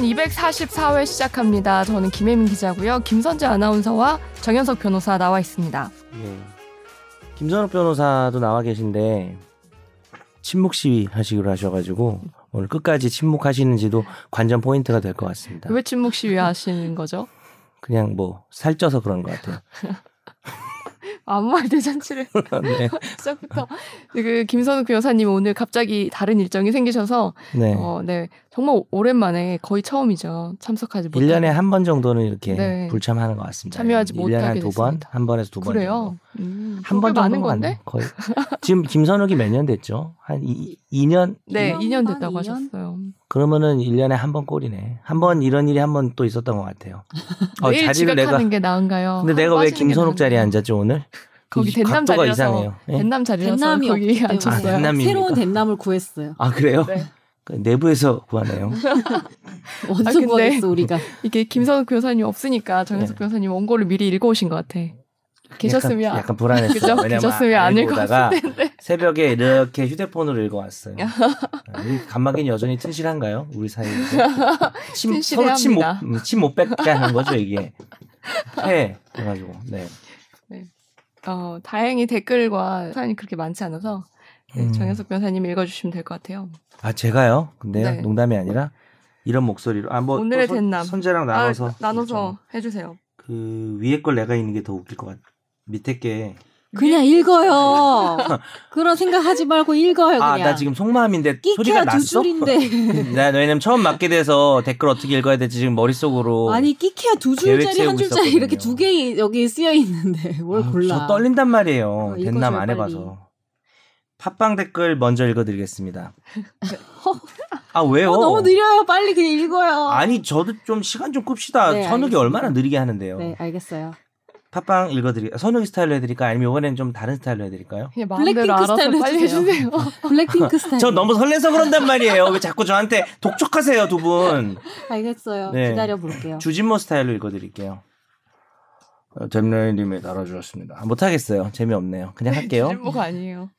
사건 244회 시작합니다. 저는 김혜민 기자고요. 김선재 아나운서와 정현석 변호사 나와 있습니다. 예. 김선욱 변호사도 나와 계신데 침묵 시위 하시기로 하셔가지고 오늘 끝까지 침묵하시는지도 관전 포인트가 될 것 같습니다. 왜 침묵 시위 하시는 거죠? 그냥 뭐 살쪄서 그런 것 같아요. 아무 말 대잔치를 네. 시작부터 그 김선욱 변호사님 오늘 갑자기 다른 일정이 생기셔서 네. 어, 네 정말 오랜만에 거의 처음이죠 참석하지 못. 1년에 한 번 정도는 이렇게 네. 불참하는 것 같습니다. 참여하지 1년에 못하게 한두 번, 됐습니다. 한 번에서 두 번. 그래요. 음, 한번 그게 많은 정도 건데? 거의. 지금 김선욱이 몇 년 됐죠? 한 이, 2년? 네, 2년 한 됐다고 2년? 하셨어요. 그러면은 1년에 한 번 꼴이네. 한 번 이런 일이 한 번 또 있었던 것 같아요. 어, 매일 자리를 지각하는 내가 게 나은가요? 근데 내가 왜 김선욱 자리에? 앉았지 오늘? 거기 각도가 자리라서 이상해요. 예? 된남 자리라서 된남이 거기 앉혔어요. 아, 된남입니까? 새로운 된남을 구했어요. 아 그래요? 네. 그 내부에서 구하네요. 어디서 아, 근데- 구하겠어 우리가. 이게 김선욱 변호사님 없으니까 정현석 네. 변호사님 원고를 미리 읽어오신 것 같아. 계셨으면 약간, 약간 불안했어요. 그죠? 왜냐면 계셨으면 안 읽었을 텐데. 새벽에 이렇게 휴대폰으로 읽어왔어요. 아, 이 간막이는 여전히 튼실한가요? 우리 사이에 침, 서로 침못. 침못 뺏게 하는 거죠 이게. 해 그래가지고 네. 어, 다행히 댓글과 사연이 그렇게 많지 않아서 네, 음. 정현석 변호사님 읽어주시면 될 것 같아요. 아 제가요? 근데 네. 농담이 아니라 이런 목소리로 아뭐 오늘의 된남. 선재랑 나눠서 아, 나눠서 해주세요. 그 위에 걸 내가 있는 게 더 웃길 것 같아. 밑에 게 그냥 읽어요. 그런 생각하지 말고 읽어요 그냥. 아, 나 지금 속마음인데 소리가 끼케야 두 났어? 줄인데. 나 왜냐면 처음 맞게 돼서 댓글 어떻게 읽어야 될지 지금 머릿속으로 아니 끼케야 두 줄짜리 한 줄짜리 있었거든요. 이렇게 두 개 여기 쓰여 있는데 뭘 아, 골라? 저 떨린단 말이에요. 어, 읽어줘요, 된남 안. 해봐서. 팟빵 댓글 먼저 읽어드리겠습니다. 아 왜요? 어, 너무 느려요. 빨리 그냥 읽어요. 아니 저도 좀 시간 좀 끕시다. 네, 선욱이. 얼마나 느리게 하는데요. 네 알겠어요. 팟빵 읽어드리. 선욱이 스타일로 해드릴까요? 아니면 이번엔 좀 다른 스타일로 해드릴까요? 마음대로 블랙핑크 스타일로 빨리 해주세요. 블랙핑크 스타일. 저 너무 설레서 그런단 말이에요. 왜 자꾸 저한테 독촉하세요 두 분? 알겠어요. 네. 기다려 볼게요. 주진모 스타일로 읽어드릴게요. 어, 잼라이님이 달아주셨습니다. 못하겠어요. 재미없네요. 그냥 할게요. 주진모가 아니에요.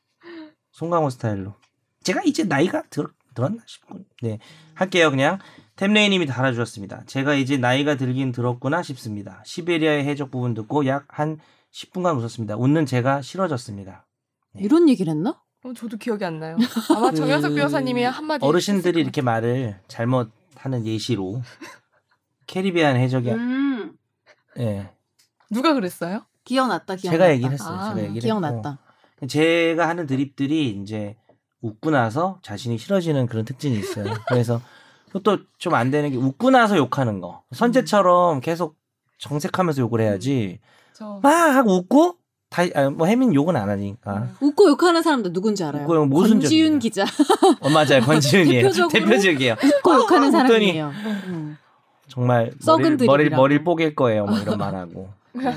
송강호 스타일로. 제가 이제 나이가 들, 들었나 싶군. 네. 할게요, 그냥. 템레이님이 달아주셨습니다. 제가 이제 나이가 들긴 들었구나 싶습니다. 시베리아의 해적 부분 듣고 약 한 10분간 웃었습니다. 웃는 제가 싫어졌습니다. 이런 얘기를 했나? 어, 저도 기억이 안 나요. 아마 정현석 변호사님이 한마디 어르신들이 이렇게 말을 잘못하는 예시로 캐리비안 해적이 음. 예. 누가 그랬어요? 기억났다. 기억났다. 제가 얘기를 했어요. 아, 제가 얘기를 기억났다. 했고. 제가 하는 드립들이 이제 웃고 나서 자신이 싫어지는 그런 특징이 있어요. 그래서 또 좀 안 되는 게 웃고 나서 욕하는 거. 선재처럼 계속 정색하면서 욕을 해야지. 저 막 하고 웃고 다, 아, 뭐 혜민 욕은 안 하니까. 웃고 욕하는 사람들 누군지 알아요? 웃고. 권지윤 기자. 어, 맞아요. 권지윤이에요. 대표적이에요. 웃고 욕하는 웃더니 사람이에요. 음. 정말 썩은 머리를, 머리를, 드립이라고. 머리를 뽀갤 거예요. 뭐 이런 말하고. 네.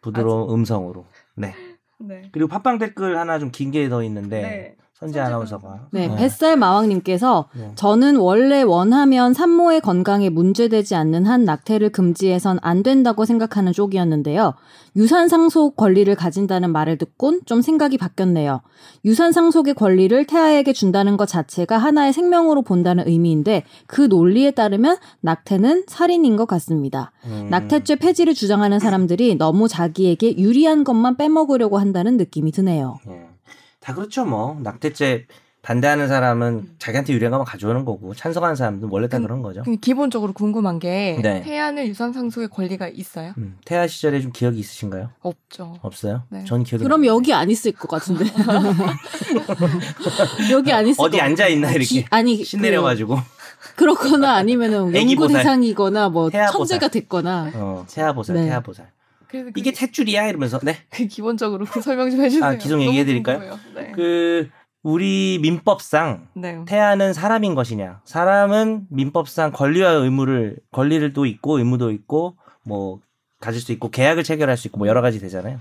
부드러운 음성으로. 네. 네. 그리고 팟빵 댓글 하나 좀 긴 게 더 있는데 네. 선재 아나운서가. 네, 어. 뱃살 마왕님께서 네. 저는 원래 원하면 산모의 건강에 문제되지 않는 한 낙태를 금지해선 안 된다고 생각하는 쪽이었는데요. 유산 상속 권리를 가진다는 말을 듣곤 좀 생각이 바뀌었네요. 유산 상속의 권리를 태아에게 준다는 것 자체가 하나의 생명으로 본다는 의미인데 그 논리에 따르면 낙태는 살인인 것 같습니다. 음. 낙태죄 폐지를 주장하는 사람들이 너무 자기에게 유리한 것만 빼먹으려고 한다는 느낌이 드네요. 예. 다 그렇죠 뭐 낙태죄 반대하는 사람은 자기한테 유리한 것만 가져오는 거고 찬성하는 사람들은 원래 다 음, 그런 거죠. 기본적으로 궁금한 게 네. 태아는 유산 상속의 권리가 있어요? 음, 태아 시절에 좀 기억이 있으신가요? 없죠. 없어요? 네. 전 기억이 그럼 나요. 여기 안 있을 것 같은데. 여기 안 있을 어디 것 앉아 있나 이렇게 기- 아니 신 내려 가지고 그, 렇거나 아니면은 보살. 대상이거나 뭐 태아 천재가. 됐거나 어, 태아 보살, 네. 태아 보살. 그, 이게 탯줄이야 이러면서 네. 그 기본적으로 그 설명 좀 해주세요. 아, 기성 너무 얘기해 드릴까요? 궁금해요. 네. 그 우리 민법상 네. 태아는 사람인 것이냐? 사람은 민법상 권리와 의무를 권리를 또 있고 의무도 있고 뭐 가질 수 있고 계약을 체결할 수 있고 뭐 여러 가지 되잖아요.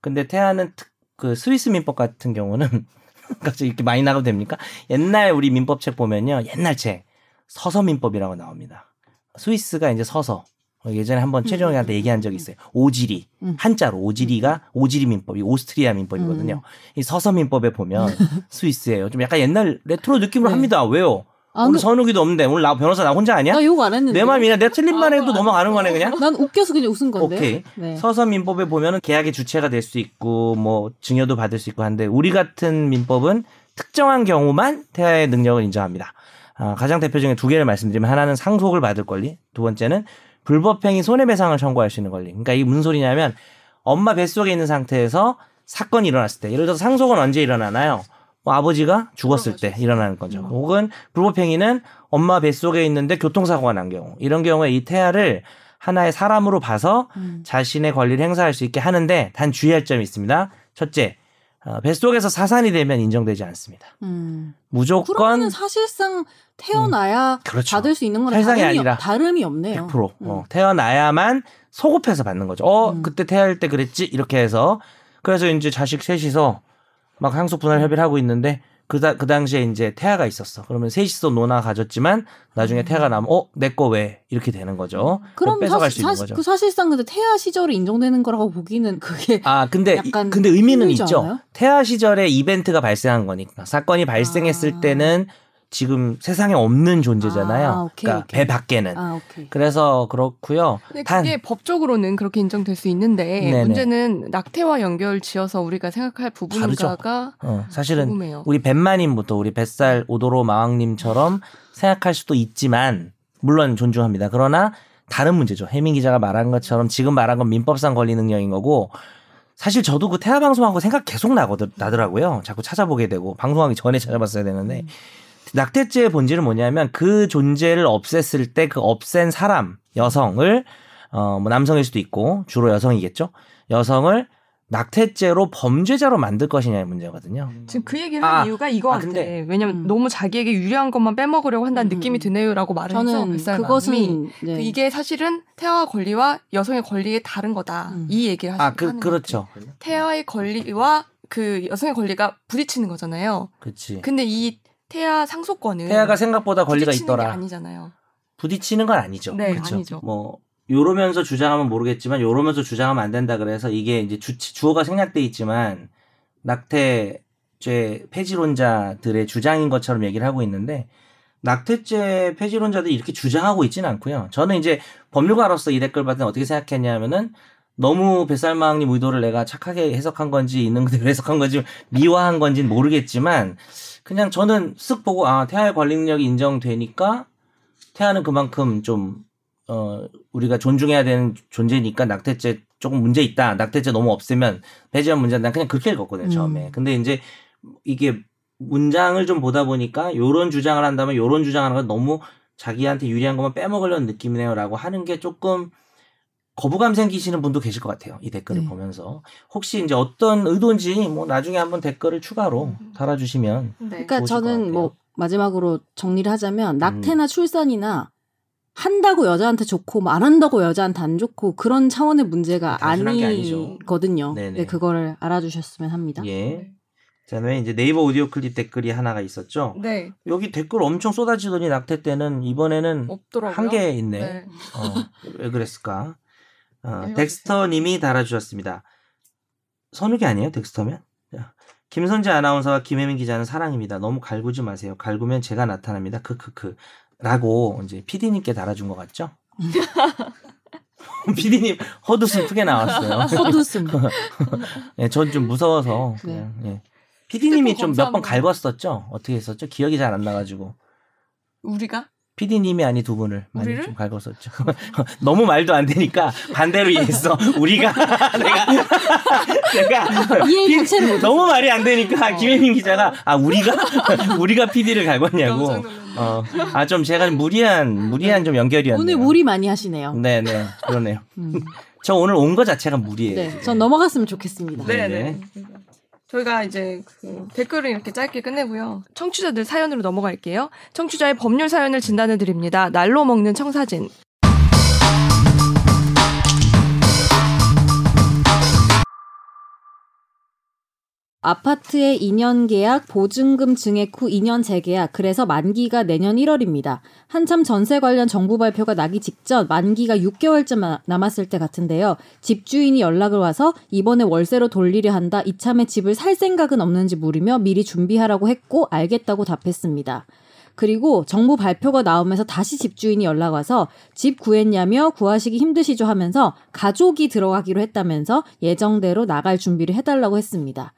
근데 태아는 특, 그 스위스 민법 같은 경우는 갑자기 이렇게 많이 나가도 됩니까? 옛날 우리 민법책 보면요. 옛날 책 서서 민법이라고 나옵니다. 스위스가 이제 서서 어, 예전에 한번 최종욱한테 얘기한 적이 있어요. 오지리 음. 한자로 오지리가 오지리 민법이 오스트리아 민법이거든요. 이 서서 민법에 보면 스위스예요. 좀 약간 옛날 레트로 느낌으로 네. 합니다. 왜요? 아, 오늘 근데 선욱이도 없는데 오늘 나 변호사 나 혼자 아니야? 나 욕 안 했는데. 내 말이야. 내가 틀린만 해도 넘어가는 거네 그냥. 난 웃겨서 그냥 웃은 건데. 오케이. 네. 서서 민법에 보면은 계약의 주체가 될 수 있고 뭐 증여도 받을 수 있고 한데 우리 같은 민법은 특정한 경우만 태아의 능력을 인정합니다. 아, 가장 대표적인 두 개를 말씀드리면 하나는 상속을 받을 권리, 두 번째는 불법행위 손해배상을 청구할 수 있는 권리. 그러니까 이게 무슨 소리냐면 엄마 뱃속에 있는 상태에서 사건이 일어났을 때, 예를 들어서 상속은 언제 일어나나요? 뭐 아버지가 죽었을 때 일어나는 거죠. 혹은 불법행위는 엄마 뱃속에 있는데 교통사고가 난 경우. 이런 경우에 이 태아를 하나의 사람으로 봐서 음. 자신의 권리를 행사할 수 있게 하는데 단 주의할 점이 있습니다. 첫째, 어, 뱃속에서 사산이 되면 인정되지 않습니다. 음. 무조건 그러면 사실상 태어나야 그렇죠. 받을 수 있는 건 세상이 다름이, 아니라 다름이 없네요. 100% 음. 어, 태어나야만 소급해서 받는 거죠. 어, 음. 그때 태어날 때 그랬지 이렇게 해서 그래서 이제 자식 셋이서 막 상속 분할 협의를 하고 있는데 그 다 그 당시에 이제 태아가 있었어. 그러면 셋이서 논아 가졌지만 나중에 태아가 나면 어 내 거 왜 이렇게 되는 거죠. 음. 그럼 뺏어갈 사실, 수 있는 사실, 거죠. 그 사실상 근데 태아 시절에 인정되는 거라고 보기는 그게 아, 근데 이- 근데 의미는 있죠. 않아요? 태아 시절에 이벤트가 발생한 거니까 사건이 발생했을 아. 때는 지금 세상에 없는 존재잖아요. 아, 오케이, 그러니까 오케이. 배 밖에는. 아 오케이. 그래서 그렇고요. 근데 단 그게 법적으로는 그렇게 인정될 수 있는데 네네. 문제는 낙태와 연결 지어서 우리가 생각할 부분인가가 어, 사실은 궁금해요. 우리 뱃마님부터 우리 뱃살 오도로 마왕님처럼 생각할 수도 있지만 물론 존중합니다. 그러나 다른 문제죠. 혜민 기자가 말한 것처럼 지금 말한 건 민법상 권리 능력인 거고 사실 저도 그 태아 방송하고 생각 계속 나거든 나더라고요. 자꾸 찾아보게 되고 방송하기 전에 찾아봤어야 되는데 낙태죄의 본질은 뭐냐면 그 존재를 없앴을 때 그 없앤 사람 여성을 어 뭐 남성일 수도 있고 주로 여성이겠죠. 여성을 낙태죄로 범죄자로 만들 것이냐의 문제거든요. 지금 그 얘기를 아, 한 이유가 이거 아, 같아. 근데- 왜냐면 음. 너무 자기에게 유리한 것만 빼먹으려고 한다는 음, 느낌이 음. 드네요라고 말을 해서 저는 마음이 그것은 네. 그 이게 사실은 태아의 권리와 여성의 권리에 다른 거다. 음. 이 얘기를 하시, 아, 그 그렇죠. 태아의 권리와 그 여성의 권리가 부딪히는 거잖아요. 그렇지. 근데 이 태아 상속권은 태아가 생각보다 권리가 있더라. 아니잖아요. 부딪히는 건 아니죠. 네, 그쵸? 아니죠. 뭐 요러면서 주장하면 모르겠지만 요러면서 주장하면 안 된다 그래서 이게 이제 주, 주어가 생략돼 있지만 낙태죄 폐지론자들의 주장인 것처럼 얘기를 하고 있는데 낙태죄 폐지론자들이 이렇게 주장하고 있지는 않고요. 저는 이제 법률가로서 이 댓글 받은 어떻게 생각했냐면은 너무 뱃살마왕님 의도를 내가 착하게 해석한 건지 있는 그대로 해석한 건지 미화한 건지는 모르겠지만 그냥 저는 쓱 보고 아 태아의 관리 능력이 인정되니까 태아는 그만큼 좀 어, 우리가 존중해야 되는 존재니까 낙태죄 조금 문제 있다. 낙태죄 너무 없으면 폐지한 문제다. 난 그냥 그렇게 읽었거든요, 처음에. 음. 근데 이제 이게 문장을 좀 보다 보니까 요런 주장을 한다면 요런 주장하는 건 너무 자기한테 유리한 것만 빼먹으려는 느낌이네요라고 하는 게 조금 거부감 생기시는 분도 계실 것 같아요. 이 댓글을 네. 보면서. 혹시 이제 어떤 의도인지 뭐 나중에 한번 댓글을 추가로 음. 달아주시면 네. 그러니까 저는. 음. 뭐 마지막으로 정리를 하자면 낙태나 출산이나 한다고 여자한테 좋고 뭐 안 한다고 여자한테 안 좋고 그런 차원의 문제가. 아니거든요. 네네. 네, 그거를 알아주셨으면 합니다. 예. 그다음에 이제 네이버 오디오 클립 댓글이 하나가 있었죠. 네. 여기 댓글 엄청 쏟아지더니 낙태 때는 이번에는 없더라고요. 한 개 있네. 네. 어, 왜 그랬을까? 어. 덱스터님이 달아주셨습니다. 선욱이 아니에요, 덱스터면? 자, 김선재 아나운서와 김혜민 기자는 사랑입니다. 너무 갈구지 마세요. 갈구면 제가 나타납니다. 크크크. 라고 이제 PD님께 달아준 것 같죠? PD님 헛웃음 크게 나왔어요. 헛웃음. 예, 전좀 무서워서 네. 그냥 예. PD님이 휴대폰 좀몇 번. 갈궜었죠? 어떻게 했었죠? 기억이 잘 안 나가지고. 우리가 PD님이 아니 두 분을 많이 우리를? 좀 갈궜었죠. 너무 말도 안 되니까 반대로 이해했어. 우리가 내가 내가 이해 피-. 너무 말이 안 되니까 어. 김혜민 기자가 아 우리가 우리가 PD를 갈궜냐고. 어. 아 좀 제가 좀 무리한 무리한 좀 연결이었네요. 오늘 무리 많이 하시네요. 네네 그러네요. 음. 저 오늘 온 거 자체가 무리예요. 네, 지금. 전 넘어갔으면 좋겠습니다. 네. 네 네. 저희가 이제 그 댓글을 이렇게 짧게 끝내고요. 청취자들 사연으로 넘어갈게요. 청취자의 법률 사연을 진단해 드립니다. 날로 먹는 청사진. 아파트의 2년 계약, 보증금 증액 후 2년 재계약, 그래서 만기가 내년 1월입니다. 한참 전세 관련 정부 발표가 나기 직전 만기가 6개월쯤 마- 남았을 때 같은데요. 집주인이 연락을 와서 이번에 월세로 돌리려 한다. 이참에 집을 살 생각은 없는지 물으며 미리 준비하라고 했고 알겠다고 답했습니다. 그리고 정부 발표가 나오면서 다시 집주인이 연락 와서 집 구했냐며 구하시기 힘드시죠 하면서 가족이 들어가기로 했다면서 예정대로 나갈 준비를 해달라고 했습니다.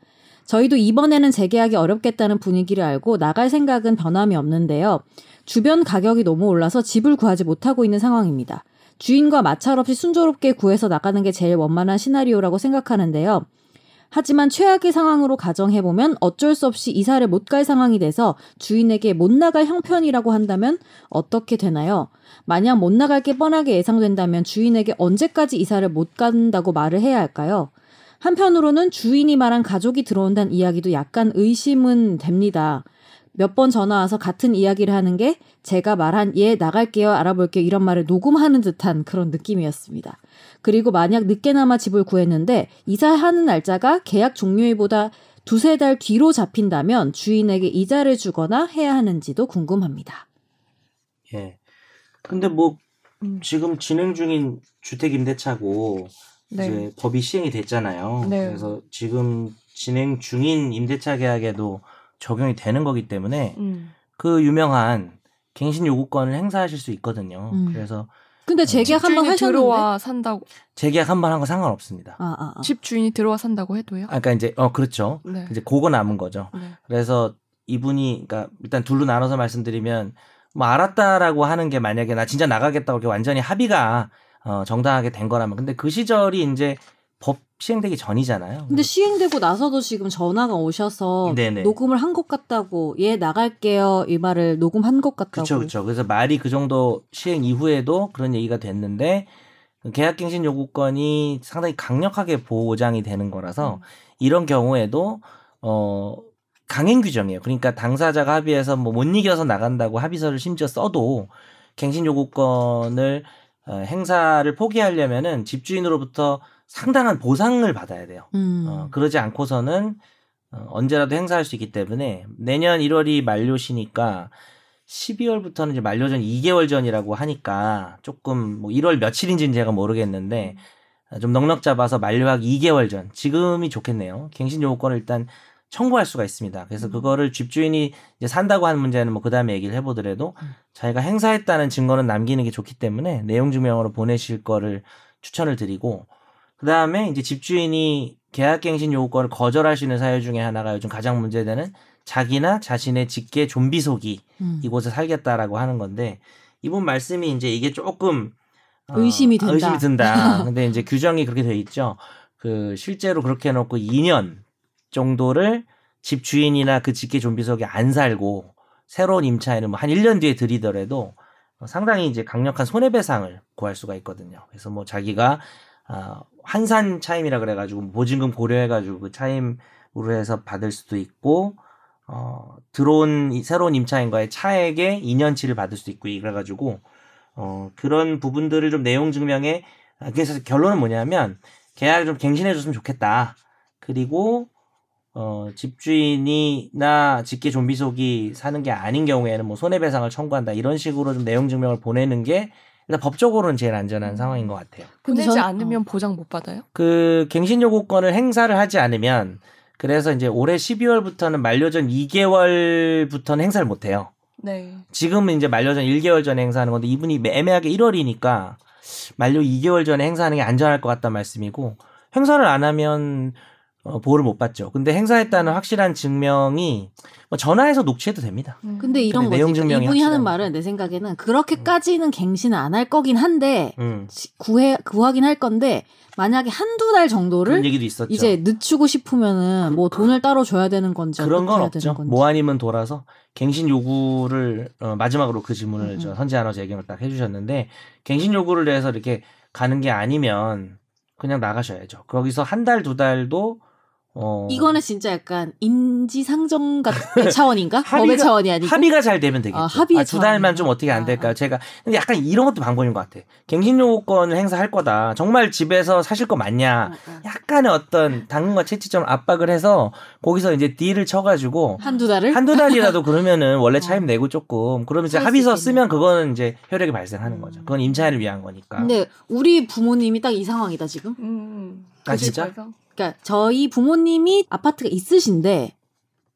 저희도 이번에는 재계약이 어렵겠다는 분위기를 알고 나갈 생각은 변함이 없는데요. 주변 가격이 너무 올라서 집을 구하지 못하고 있는 상황입니다. 주인과 마찰 없이 순조롭게 구해서 나가는 게 제일 원만한 시나리오라고 생각하는데요. 하지만 최악의 상황으로 가정해보면 어쩔 수 없이 이사를 못 갈 상황이 돼서 주인에게 못 나갈 형편이라고 한다면 어떻게 되나요? 만약 못 나갈 게 뻔하게 예상된다면 주인에게 언제까지 이사를 못 간다고 말을 해야 할까요? 한편으로는 주인이 말한 가족이 들어온다는 이야기도 약간 의심은 됩니다. 몇 번 전화 와서 같은 이야기를 하는 게 제가 말한 예 나갈게요 알아볼게요 이런 말을 녹음하는 듯한 그런 느낌이었습니다. 그리고 만약 늦게나마 집을 구했는데 이사하는 날짜가 계약 종료일보다 두세 달 뒤로 잡힌다면 주인에게 이자를 주거나 해야 하는지도 궁금합니다. 예. 근데 뭐 음. 지금 진행 중인 주택 임대차고 네. 이제 법이 시행이 됐잖아요. 네. 그래서 지금 진행 중인 임대차 계약에도 적용이 되는 거기 때문에 음. 그 유명한 갱신 요구권을 행사하실 수 있거든요. 음. 그래서 근데 재계약 한번 집주인이 하셨는데 들어와 산다고 재계약 한 번 한 거 상관없습니다. 아, 아, 아. 집 주인이 들어와 산다고 해도요? 아, 그러니까 이제 어 그렇죠. 네. 이제 그거 남은 거죠. 네. 그래서 이분이 그러니까 일단 둘로 나눠서 말씀드리면 뭐 알았다라고 하는 게 만약에 나 진짜 나가겠다고 이렇게 완전히 합의가 어 정당하게 된 거라면 근데 그 시절이 이제 법 시행되기 전이잖아요. 근데 시행되고 나서도 지금 전화가 오셔서 네네. 녹음을 한 것 같다고 예 나갈게요 이 말을 녹음한 것 같다고 그렇죠, 그렇죠. 그래서 말이 그 정도 시행 이후에도 그런 얘기가 됐는데 그 계약갱신 요구권이 상당히 강력하게 보장이 되는 거라서 음. 이런 경우에도 어 강행 규정이에요. 그러니까 당사자가 합의해서 뭐 못 이겨서 나간다고 합의서를 심지어 써도 갱신 요구권을 어, 행사를 포기하려면은 집주인으로부터 상당한 보상을 받아야 돼요. 음. 어, 그러지 않고서는 어, 언제라도 행사할 수 있기 때문에 내년 1월이 만료시니까 12월부터는 이제 만료 전 2개월 전이라고 하니까 조금 뭐 1월 며칠인지는 제가 모르겠는데 어, 좀 넉넉 잡아서 만료하기 2개월 전 지금이 좋겠네요. 갱신 요구권을 일단 청구할 수가 있습니다. 그래서 음. 그거를 집주인이 이제 산다고 하는 문제는 뭐 그다음에 얘기를 해보더라도 음. 자기가 행사했다는 증거는 남기는 게 좋기 때문에 내용 증명으로 보내실 거를 추천을 드리고 그다음에 이제 집주인이 계약갱신 요구권을 거절할 수 있는 사유 중에 하나가 요즘 가장 문제되는 자기나 자신의 직계 좀비 속이 음. 이곳에 살겠다라고 하는 건데 이분 말씀이 이제 이게 조금 어, 의심이 된다. 의심이 든다. 근데 이제 규정이 그렇게 돼 있죠. 그 실제로 그렇게 해놓고 2년 정도를 집 주인이나 그 직계 좀비 속에 안 살고 새로운 임차인을 뭐한 1년 뒤에 들이더라도 상당히 이제 강력한 손해배상을 구할 수가 있거든요. 그래서 뭐 자기가 아, 환산 차임이라 그래가지고 보증금 고려해가지고 그 차임으로 해서 받을 수도 있고 어, 들어온 이 새로운 임차인과의 차액의 2년치를 받을 수도 있고 그래가지고 어, 그런 부분들을 좀 내용 증명에 아, 그래서 결론은 뭐냐면 계약을 좀 갱신해줬으면 좋겠다. 그리고 어, 집주인이나 직계 좀비 속이 사는 게 아닌 경우에는 뭐 손해배상을 청구한다 이런 식으로 좀 내용 증명을 보내는 게 일단 법적으로는 제일 안전한 상황인 것 같아요. 보내지 전- 않으면 보장 못 받아요? 그 갱신 요구권을 행사를 하지 않으면 그래서 이제 올해 12월부터는 만료전 2개월부터는 행사를 못 해요. 네. 지금은 이제 만료전 1개월 전에 행사하는 건데 이분이 애매하게 1월이니까 만료 2개월 전에 행사하는 게 안전할 것 같다는 말씀이고 행사를 안 하면 어, 보호를 못 받죠. 근데 행사했다는 확실한 증명이 뭐 전화해서 녹취해도 됩니다. 음. 근데 이런 근데 거지. 내용 증명이 이분이 하는 확실한 말은 내 생각에는 그렇게까지는 갱신을 안 할 거긴 한데 음. 지- 구해 구하긴 할 건데 만약에 한두 달 정도를 그런 얘기도 있었죠. 이제 늦추고 싶으면은 뭐 돈을 따로 줘야 되는 건지 그런 건 없죠. 아니면 돌아서 갱신 요구를 어, 마지막으로 그 질문을 음, 저 음. 선지 아나운서 얘기를 딱 해주셨는데 갱신 요구를 해서 이렇게 가는 게 아니면 그냥 나가셔야죠. 거기서 한 달 두 달도 어, 이거는 진짜 약간 인지상정 같은 차원인가? 법의 합의가- 차원이 아니고 합의가 잘 되면 되겠죠. 아, 합의의 두 달만. 좀 어떻게 안 아, 될까요? 아. 제가 근데 약간 이런 것도 방법인 것 같아. 갱신 요구권을 행사할 거다. 정말 집에서 사실 거 맞냐? 어, 어. 약간의 어떤 당근과 채찍점 압박을 해서 거기서 이제 딜을 쳐가지고 한두 달을 한두 달이라도 그러면은 원래 어. 차임 내고 조금 그러면 이제 합의서. 쓰면 그거는 이제 효력이 발생하는 음. 거죠. 그건 임차인을 위한 거니까. 근데 우리 부모님이 딱 이 상황이다 지금. 음. 아, 진짜? 그래서? 그러니까 저희 부모님이 아파트가 있으신데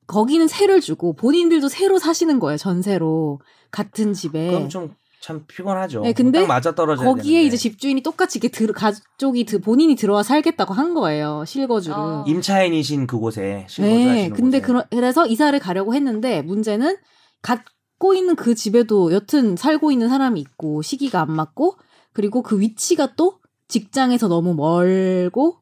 거기는 세를 주고 본인들도 새로 사시는 거예요 전세로 같은 집에. 그럼 좀 참 피곤하죠. 네, 근데 딱 맞아 떨어져야 거기에 되는데. 이제 집주인이 똑같이 이렇게 들, 가족이 들, 본인이 들어와 살겠다고 한 거예요 실거주를. 아. 임차인이신 그곳에 실거주하시는 네, 근데 곳에. 그러, 그래서 이사를 가려고 했는데 문제는 갖고 있는 그 집에도 여튼 살고 있는 사람이 있고 시기가 안 맞고 그리고 그 위치가 또 직장에서 너무 멀고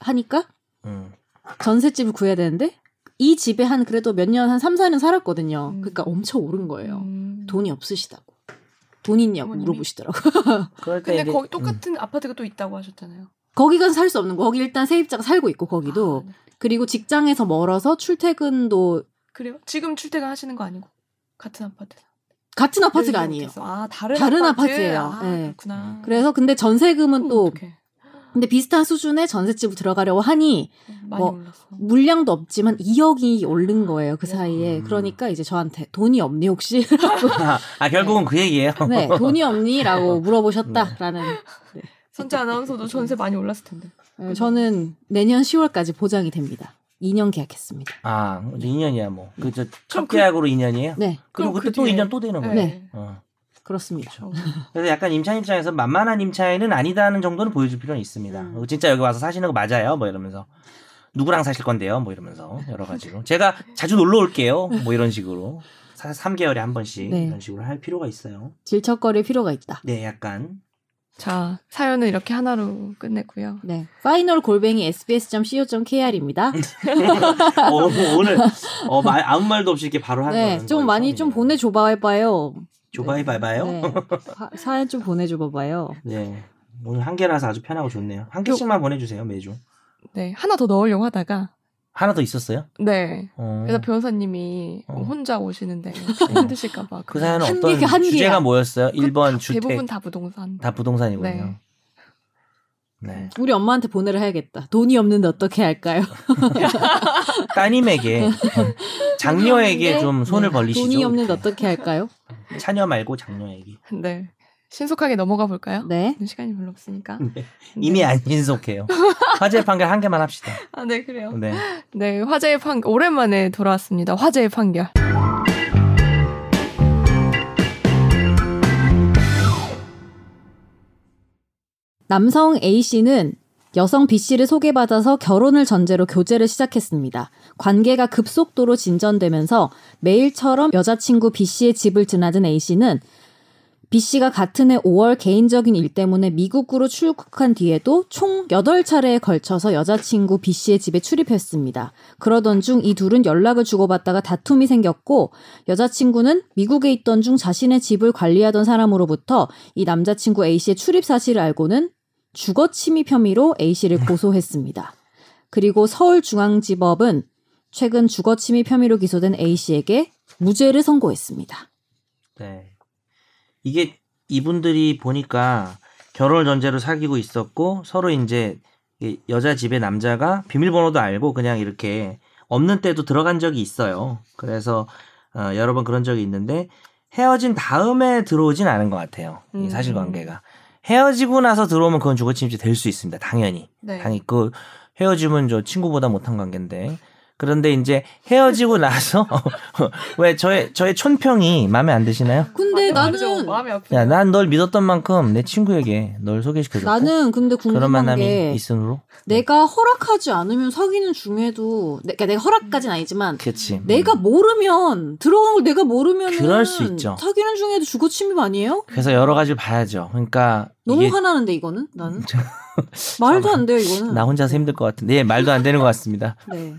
하니까 음. 전셋집을 구해야 되는데 이 집에 한 그래도 몇 년 한 3, 4년 살았거든요. 음. 그러니까 엄청 오른 거예요. 음. 돈이 없으시다고. 돈 있냐고 어머님이? 물어보시더라고요. 근데 거기 음. 똑같은 아파트가 또 있다고 하셨잖아요. 거기 가서 살수 없는 거. 거기 일단 세입자가 살고 있고 거기도 아, 네. 그리고 직장에서 멀어서 출퇴근도 그래요? 지금 출퇴근 하시는 거 아니고 같은 아파트에서. 같은 아파트가 아니에요. 아 다른 다른 아파트? 아파트예요. 아, 네. 그렇구나. 그래서 근데 전세금은 또 어떡해. 근데 비슷한 수준의 전셋집을 들어가려고 하니 많이 뭐, 올랐어. 물량도 없지만 2억이 오른 거예요 그 사이에 음. 그러니까 이제 저한테 돈이 없니 혹시 아, 아, 결국은 그 얘기예요. 네 돈이 없니라고 물어보셨다라는 선재 아나운서도 전세 많이 올랐을 텐데. 네, 저는 내년 10월까지 보장이 됩니다 2년 계약했습니다 아, 이제 2년이야 뭐. 그저 첫 그럼 그- 계약으로 2년이에요? 네 그리고 그럼 그때 그또 뒤에- 2년 또 되는 거예요. 네. 어. 그렇습니다 어. 그래서 약간 임차인 입장에서 만만한 임차인은 아니다는 정도는 보여줄 필요는 있습니다. 음. 어, 진짜 여기 와서 사시는 거 맞아요? 뭐 이러면서. 누구랑 사실 건데요? 뭐 이러면서 여러 가지로. 제가 자주 놀러 올게요. 뭐 이런 식으로. 3개월에 한 번씩 네. 이런 식으로 할 필요가 있어요. 질척거릴 필요가 있다 네, 약간. 자 사연은 이렇게 하나로 끝냈고요. 네 final 골뱅이 sbs.co.kr입니다 어, 오늘 어, 말, 아무 말도 없이 이렇게 바로 하는 네 거는 좀 많이 좀. 보내줘봐봐요 조바이 바이바요? 네. 사- 사연 좀 보내줘 봐봐요 네. 오늘 한 개라서 아주 편하고 좋네요. 한 개씩만 보내주세요, 매주. 네 하나 더 넣으려고 하다가 하나 더 있었어요? 네 어. 그래서 변호사님이 어. 혼자 오시는데 혹시 힘드실까봐 그 사연은 한 어떤 개가 한 주제가 개야. 뭐였어요? 그 1번 다- 주택. 대부분 다 부동산. 다 부동산이군요. 네. 네. 우리 엄마한테 보내려 해야겠다 돈이 없는데 어떻게 할까요 따님에게 어, 장녀에게 네. 좀 손을 네. 벌리시죠. 돈이 없는데 어떻게 할까요 차녀 말고 장녀에게. 네 신속하게 넘어가 볼까요? 네 시간이 별로 없으니까. 네. 이미 안 신속해요. 화재 판결 한 개만 합시다. 아, 네, 그래요. 네. 네, 화제의 판 오랜만에 돌아왔습니다. 화제의 판결. 남성 A씨는 여성 B씨를 소개받아서 결혼을 전제로 교제를 시작했습니다. 관계가 급속도로 진전되면서 매일처럼 여자친구 B씨의 집을 드나든 A씨는 B씨가 같은 해 5월 개인적인 일 때문에 미국으로 출국한 뒤에도 총 8차례에 걸쳐서 여자친구 B씨의 집에 출입했습니다. 그러던 중 이 둘은 연락을 주고받다가 다툼이 생겼고 여자친구는 미국에 있던 중 자신의 집을 관리하던 사람으로부터 이 남자친구 A씨의 출입 사실을 알고는 주거 침입 혐의로 A씨를 고소했습니다. 그리고 서울중앙지법은 최근 주거 침입 혐의로 기소된 A씨에게 무죄를 선고했습니다. 네. 이게 이분들이 보니까 결혼을 전제로 사귀고 있었고 서로 이제 이 여자 집에 남자가 비밀번호도 알고 그냥 이렇게 없는 때도 들어간 적이 있어요. 그래서 어, 여러 번 그런 적이 있는데 헤어진 다음에 들어오진 않은 것 같아요. 이 음. 사실관계가 헤어지고 나서 들어오면 그건 주거침입이 될수 있습니다. 당연히. 네. 당연히 그 헤어지면 저 친구보다 못한 관계인데 그런데 이제 헤어지고 나서 왜 저의 저의 촌평이 마음에 안 드시나요? 근데 나는 마음이. 야, 난 널 믿었던 만큼 내 친구에게 널 소개시켜줬고 나는 근데 그런 궁금한 만남이 게 있으므로 내가 허락하지 않으면 사귀는 중에도 내- 그러니까 내가 허락까지는 아니지만 그치 내가 모르면 들어간 걸 내가 모르면 그럴 수 있죠. 사귀는 중에도 주거 침입 아니에요? 그래서 여러 가지를 봐야죠. 그러니까 너무 이게 화나는데 이거는 나는 말도 안 돼요 이거는. 나 혼자서 힘들 것 같은데 예, 말도 안 되는 것 같습니다. 네.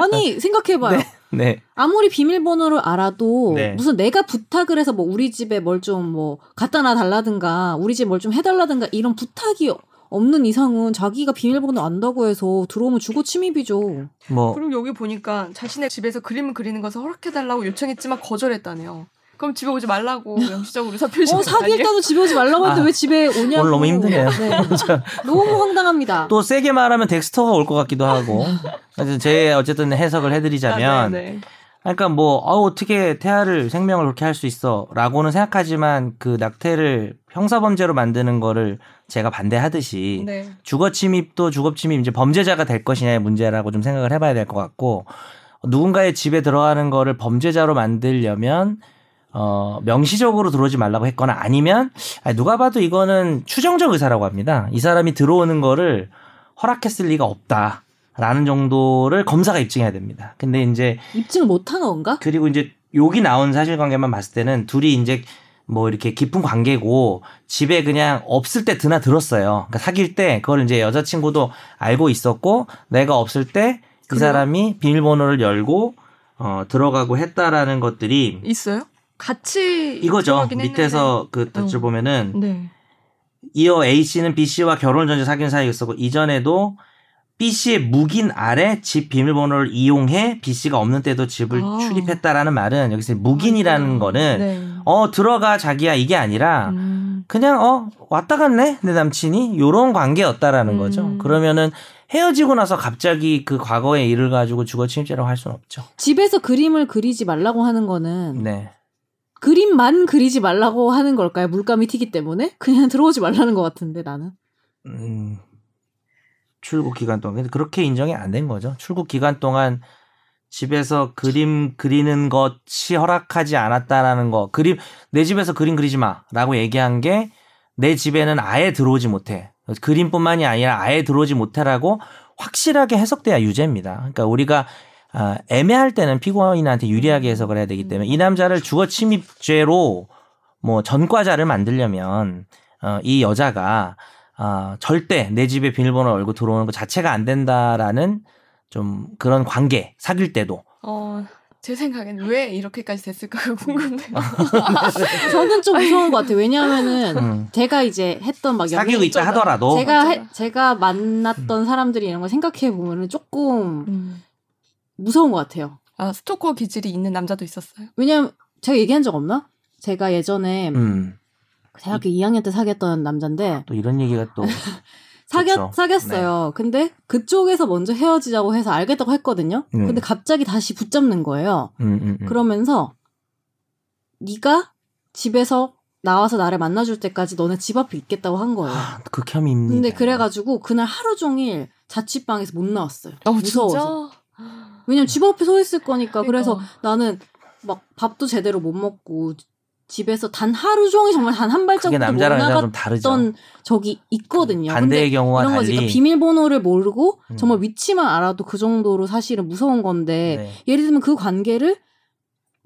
아니 생각해봐요. 네, 아무리 비밀번호를 알아도 네. 무슨 내가 부탁을 해서 뭐 우리 집에 뭘좀뭐 갖다 놔 달라든가 우리 집 뭘 좀 해달라든가 이런 부탁이 없는 이상은 자기가 비밀번호 안다고 해서 들어오면 주거 침입이죠. 뭐 그리고 여기 보니까 자신의 집에서 그림을 그리는 것을 허락해달라고 요청했지만 거절했다네요. 그럼 집에 오지 말라고 명시적으로 의사 표시. 어 사귈 때도 집에 오지 말라고 했는데 아, 왜 집에 오냐고. 오늘 너무 힘드네요. 네. 너무 황당합니다. 또 세게 말하면 덱스터가 올 것 같기도 하고. 그래서 제 어쨌든 해석을 해드리자면, 네, 네. 그러니까 뭐 어, 어떻게 태아를 생명을 그렇게 할 수 있어라고는 생각하지만 그 낙태를 형사범죄로 만드는 거를 제가 반대하듯이 네. 주거 침입도 주거 침입 이제 범죄자가 될 것이냐의 문제라고 좀 생각을 해봐야 될 것 같고 누군가의 집에 들어가는 거를 범죄자로 만들려면 어, 명시적으로 들어오지 말라고 했거나 아니면 아니, 누가 봐도 이거는 추정적 의사라고 합니다. 이 사람이 들어오는 거를 허락했을 리가 없다 라는 정도를 검사가 입증해야 됩니다. 근데 이제 입증을 못한 건가? 그리고 이제 여기 나온 사실관계만 봤을 때는 둘이 이제 뭐 이렇게 깊은 관계고 집에 그냥 없을 때 드나 들었어요. 그러니까 사귈 때 그걸 이제 여자친구도 알고 있었고 내가 없을 때이 그래요? 사람이 비밀번호를 열고 어 들어가고 했다라는 것들이 있어요? 같이 이거죠. 밑에서 그 덧줄 어. 보면은. 네. 이어 A 씨는 B 씨와 결혼 전에 사귄 사이였었고 이전에도 B 씨의 묵인 아래 집 비밀번호를 이용해 B 씨가 없는 때도 집을 아. 출입했다라는 말은 여기서 묵인이라는 거는 네. 어 들어가 자기야 이게 아니라 음. 그냥 어 왔다 갔네 내 남친이 요런 관계였다라는 음. 거죠. 그러면은 헤어지고 나서 갑자기 그 과거의 일을 가지고 주거 침입죄라고 할 수는 없죠. 집에서 그림을 그리지 말라고 하는 거는 네. 그림만 그리지 말라고 하는 걸까요? 물감이 튀기 때문에 그냥 들어오지 말라는 것 같은데 나는. 음, 출국 기간 동안 그렇게 인정이 안 된 거죠. 출국 기간 동안 집에서 그림 그리는 것이 허락하지 않았다라는 거. 그림 내 집에서 그림 그리지 마라고 얘기한 게 내 집에는 아예 들어오지 못해. 그림뿐만이 아니라 아예 들어오지 못해라고 확실하게 해석돼야 유죄입니다. 그러니까 우리가 아, 애매할 때는 피고인한테 유리하게 해석을 해야 되기 때문에 이 남자를 주거 침입죄로 뭐 전과자를 만들려면 어, 이 여자가 아, 절대 내 집에 비밀번호 열고 들어오는 것 자체가 안 된다라는 좀 그런 관계 사귈 때도 어, 제 생각에는 왜 이렇게까지 됐을까가 궁금해요. 저는 좀 무서운 것 같아요. 왜냐하면은 음, 제가 이제 했던 막 사귀고 있다 하더라도 제가. 해- 제가 만났던 사람들이 이런 걸 생각해 보면은 조금 음. 무서운 것 같아요. 아, 스토커 기질이 있는 남자도 있었어요. 왜냐면 제가 얘기한 적 없나? 제가 예전에 음, 대학교 2학년 때 사귀었던 남자인데 또 이런 얘기가 또 사귀었 그쵸. 사귀었어요. 근데 그쪽에서 먼저 헤어지자고 해서 알겠다고 했거든요. 음. 근데 갑자기 다시 붙잡는 거예요. 음, 음, 음. 그러면서 네가 집에서 나와서 나를 만나줄 때까지 너네 집 앞에 있겠다고 한 거예요. 아, 극혐입니다. 근데 그래가지고 그날 하루 종일 자취방에서 못 나왔어요. 어, 무서워서. 진짜? 왜냐면 집 앞에 서 있을 거니까. 그래서 그러니까. 나는 막 밥도 제대로 못 먹고 집에서 단 하루 종일 정말 단 한 발자국도 못. 나갔던 적이 있거든요. 반대의 경우와 이런 거지. 그러니까 비밀번호를 모르고 음. 정말 위치만 알아도 그 정도로 사실은 무서운 건데 네. 예를 들면 그 관계를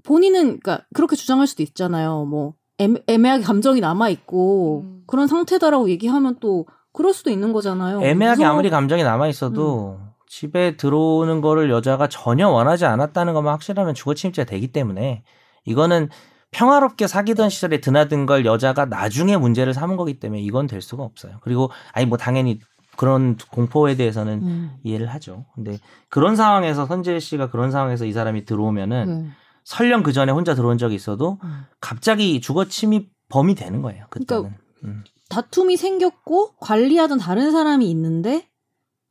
본인은 그러니까 그렇게 주장할 수도 있잖아요. 뭐 애매, 애매하게 감정이 남아 있고 음. 그런 상태다라고 얘기하면 또 그럴 수도 있는 거잖아요. 애매하게 무서워- 아무리 감정이 남아 있어도 집에 들어오는 거를 여자가 전혀 원하지 않았다는 것만 확실하면 주거 침입죄가 되기 때문에 이거는 평화롭게 사귀던 시절에 드나든 걸 여자가 나중에 문제를 삼은 거기 때문에 이건 될 수가 없어요. 그리고 아니 뭐 당연히 그런 공포에 대해서는 음. 이해를 하죠. 근데 그런 상황에서 선재 씨가 그런 상황에서 이 사람이 들어오면은 네. 설령 그 전에 혼자 들어온 적이 있어도 음. 갑자기 주거 침입 범이 되는 거예요. 그때는. 그러니까 음. 다툼이 생겼고 관리하던 다른 사람이 있는데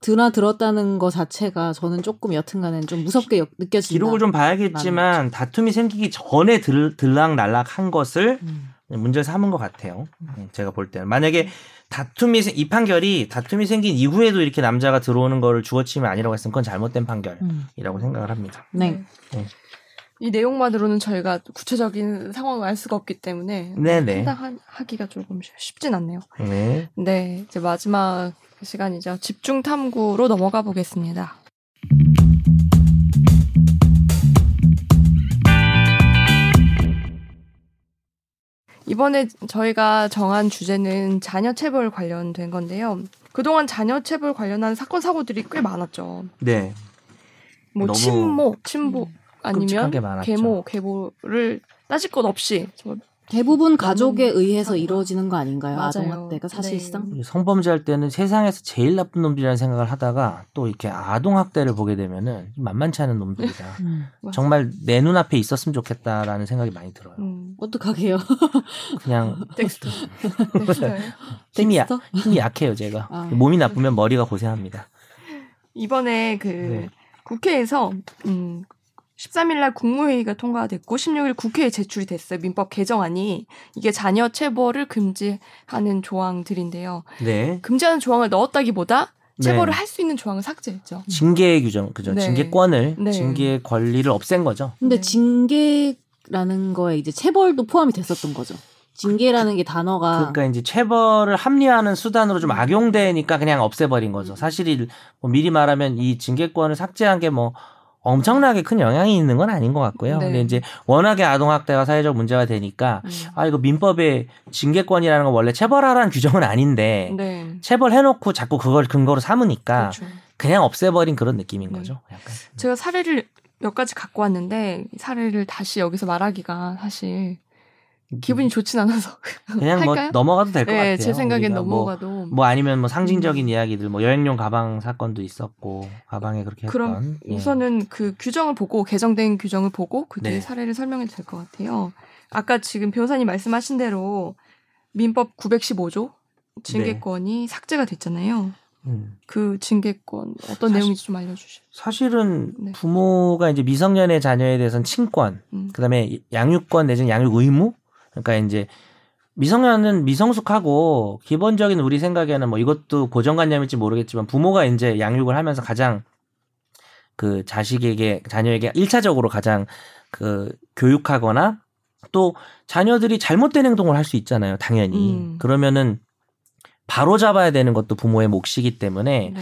드나 들었다는 거 자체가 저는 조금 여튼간은 좀 무섭게 여- 느껴진다. 기록을 좀 봐야겠지만 다툼이 생기기 전에 들, 들락날락 한 것을 음. 문제를 삼은 것 같아요. 음, 제가 볼 때는 만약에 다툼이 생- 이 판결이 다툼이 생긴 이후에도 이렇게 남자가 들어오는 거를 주어침이 아니라고 했으면 그건 잘못된 판결이라고 음. 생각을 합니다. 네. 네. 이 내용만으로는 저희가 구체적인 상황을 알 수가 없기 때문에 네네. 판단하기가 조금 쉽- 쉽진 않네요. 네. 네, 이제 마지막 시간이죠. 집중 탐구로 넘어가 보겠습니다. 이번에 저희가 정한 주제는 자녀 체벌 관련된 건데요. 그동안 자녀 체벌 관련한 사건 사고들이 꽤 많았죠. 네. 뭐 너무 친모, 친보 아니면. 계모, 계보를 따질 것 없이 정말 대부분 가족에 의해서. 이루어지는 거 아닌가요? 맞아요. 아동학대가 사실상. 이 성범죄 할 때는 세상에서 제일 나쁜 놈들이라는 생각을 하다가 또 이렇게 아동학대를 보게 되면은 만만치 않은 놈들이다. 음. 정말 내 눈앞에 있었으면 좋겠다라는 생각이 많이 들어요. 음, 어떡하게요? 그냥 텍스트. 힘이, 야? 힘이 약해요, 제가. 아. 몸이 나쁘면 머리가 고생합니다. 이번에 그 네. 국회에서 음 13일날 국무회의가 통과됐고 16일 국회에 제출이 됐어요. 민법 개정안이 이게 자녀 체벌을 금지하는 조항들인데요. 네. 금지하는 조항을 넣었다기보다 체벌을 네. 할수 있는 조항을 삭제했죠. 징계 규정, 그죠? 네. 징계권을, 네. 징계 권리를 없앤 거죠. 근데 네. 징계라는 거에 이제 체벌도 포함이 됐었던 거죠. 징계라는 게 단어가 그러니까 이제 체벌을 합리화하는 수단으로 좀 악용되니까 그냥 없애버린 거죠. 사실 이- 뭐 미리 말하면 이 징계권을 삭제한 게뭐 엄청나게 큰 영향이 있는 건 아닌 것 같고요. 네. 근데 이제 워낙에 아동학대가 사회적 문제가 되니까 음. 아 이거 민법에 징계권이라는 건 원래 체벌하라는 규정은 아닌데 네. 체벌해놓고 자꾸 그걸 근거로 삼으니까 그렇죠. 그냥 없애버린 그런 느낌인 네. 거죠. 약간. 제가 사례를 몇 가지 갖고 왔는데 이 사례를 다시 여기서 말하기가 사실 기분이 좋진 않아서 그냥 뭐? 넘어가도 될것 같아요. 네, 제 생각엔 뭐 넘어가도 뭐 아니면 뭐 상징적인 음. 이야기들 뭐 여행용 가방 사건도 있었고 가방에 그렇게 그럼 했던 예. 우선은 그 규정을 보고 개정된 규정을 보고 그 뒤에 네. 사례를 설명해 도 될 것 같아요. 아까 지금 변호사님 말씀하신 대로 민법 915조 징계권이 삭제가 됐잖아요. 음. 그 징계권 어떤 사실- 내용인지 좀 알려주시죠. 사실은 네. 부모가 이제 미성년의 자녀에 대해서는 친권, 음. 그다음에 양육권 내지는 양육 의무, 그러니까 이제 미성년은 미성숙하고 기본적인 우리 생각에는 뭐 이것도 고정관념일지 모르겠지만 부모가 이제 양육을 하면서 가장 그 자식에게 자녀에게 일차적으로 가장 그 교육하거나 또 자녀들이 잘못된 행동을 할 수 있잖아요, 당연히. 음. 그러면은 바로 잡아야 되는 것도 부모의 몫이기 때문에 네.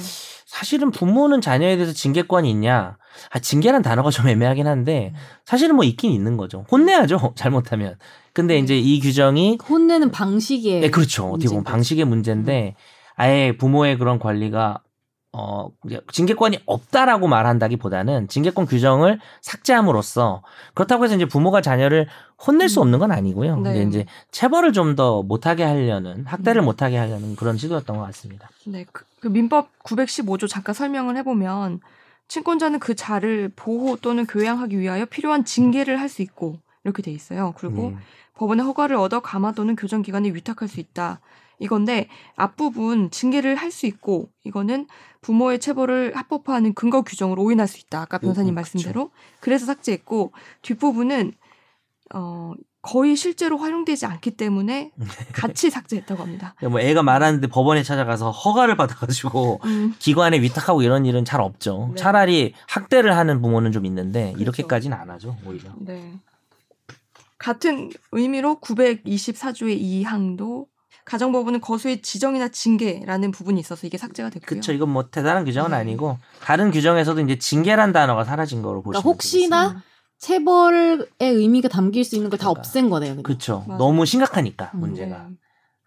사실은 부모는 자녀에 대해서 징계권이 있냐? 아, 징계란 단어가 좀 애매하긴 한데 사실은 뭐 있긴 있는 거죠. 혼내야죠. 잘못하면. 근데 네. 이제 이 규정이 혼내는 방식에 네, 그렇죠. 어떻게 보면. 방식의 문제인데 아예 부모의 그런 권리가 어 징계권이 없다라고 말한다기보다는 징계권 규정을 삭제함으로써 그렇다고 해서 이제 부모가 자녀를 혼낼 수 음. 없는 건 아니고요. 네. 근데 이제 체벌을 좀 더 못하게 하려는 학대를 음. 못하게 하려는 그런 시도였던 것 같습니다. 네, 그, 그 민법 915조 잠깐 설명을 해보면 친권자는 그 자를 보호 또는 교양하기 위하여 필요한 징계를 할 수 있고 이렇게 돼 있어요. 그리고 음. 법원의 허가를 얻어 가마 또는 교정기관에 위탁할 수 있다. 이건데 앞부분 징계를 할 수 있고 이거는 부모의 체벌을 합법화하는 근거 규정으로 오인할 수 있다. 아까 변호사님 음, 말씀대로 그래서 삭제했고 뒷부분은 어 거의 실제로 활용되지 않기 때문에 같이 삭제했다고 합니다. 뭐 애가 말하는데 법원에 찾아가서 허가를 받아가지고 음, 기관에 위탁하고 이런 일은 잘 없죠. 네. 차라리 학대를 하는 부모는 좀 있는데 그렇죠. 이렇게까지는 안 하죠. 오히려. 네. 같은 의미로 924조의 2항도 가정법원은 거수의 지정이나 징계라는 부분이 있어서 이게 삭제가 됐고요. 그쵸. 이건 뭐 대단한 규정은 네. 아니고 다른 규정에서도 이제 징계란 단어가 사라진 거로 보시면 그러니까 혹시나 체벌의 의미가 담길 수 있는 걸다 그러니까. 없앤 거네요. 그렇죠. 너무 심각하니까 음, 문제가. 네.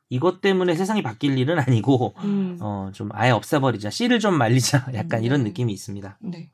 이것 때문에 세상이 바뀔 일은 아니고 음, 어좀 아예 없애버리자. 씨를 좀 말리자. 약간 음, 이런 네. 느낌이 있습니다. 네.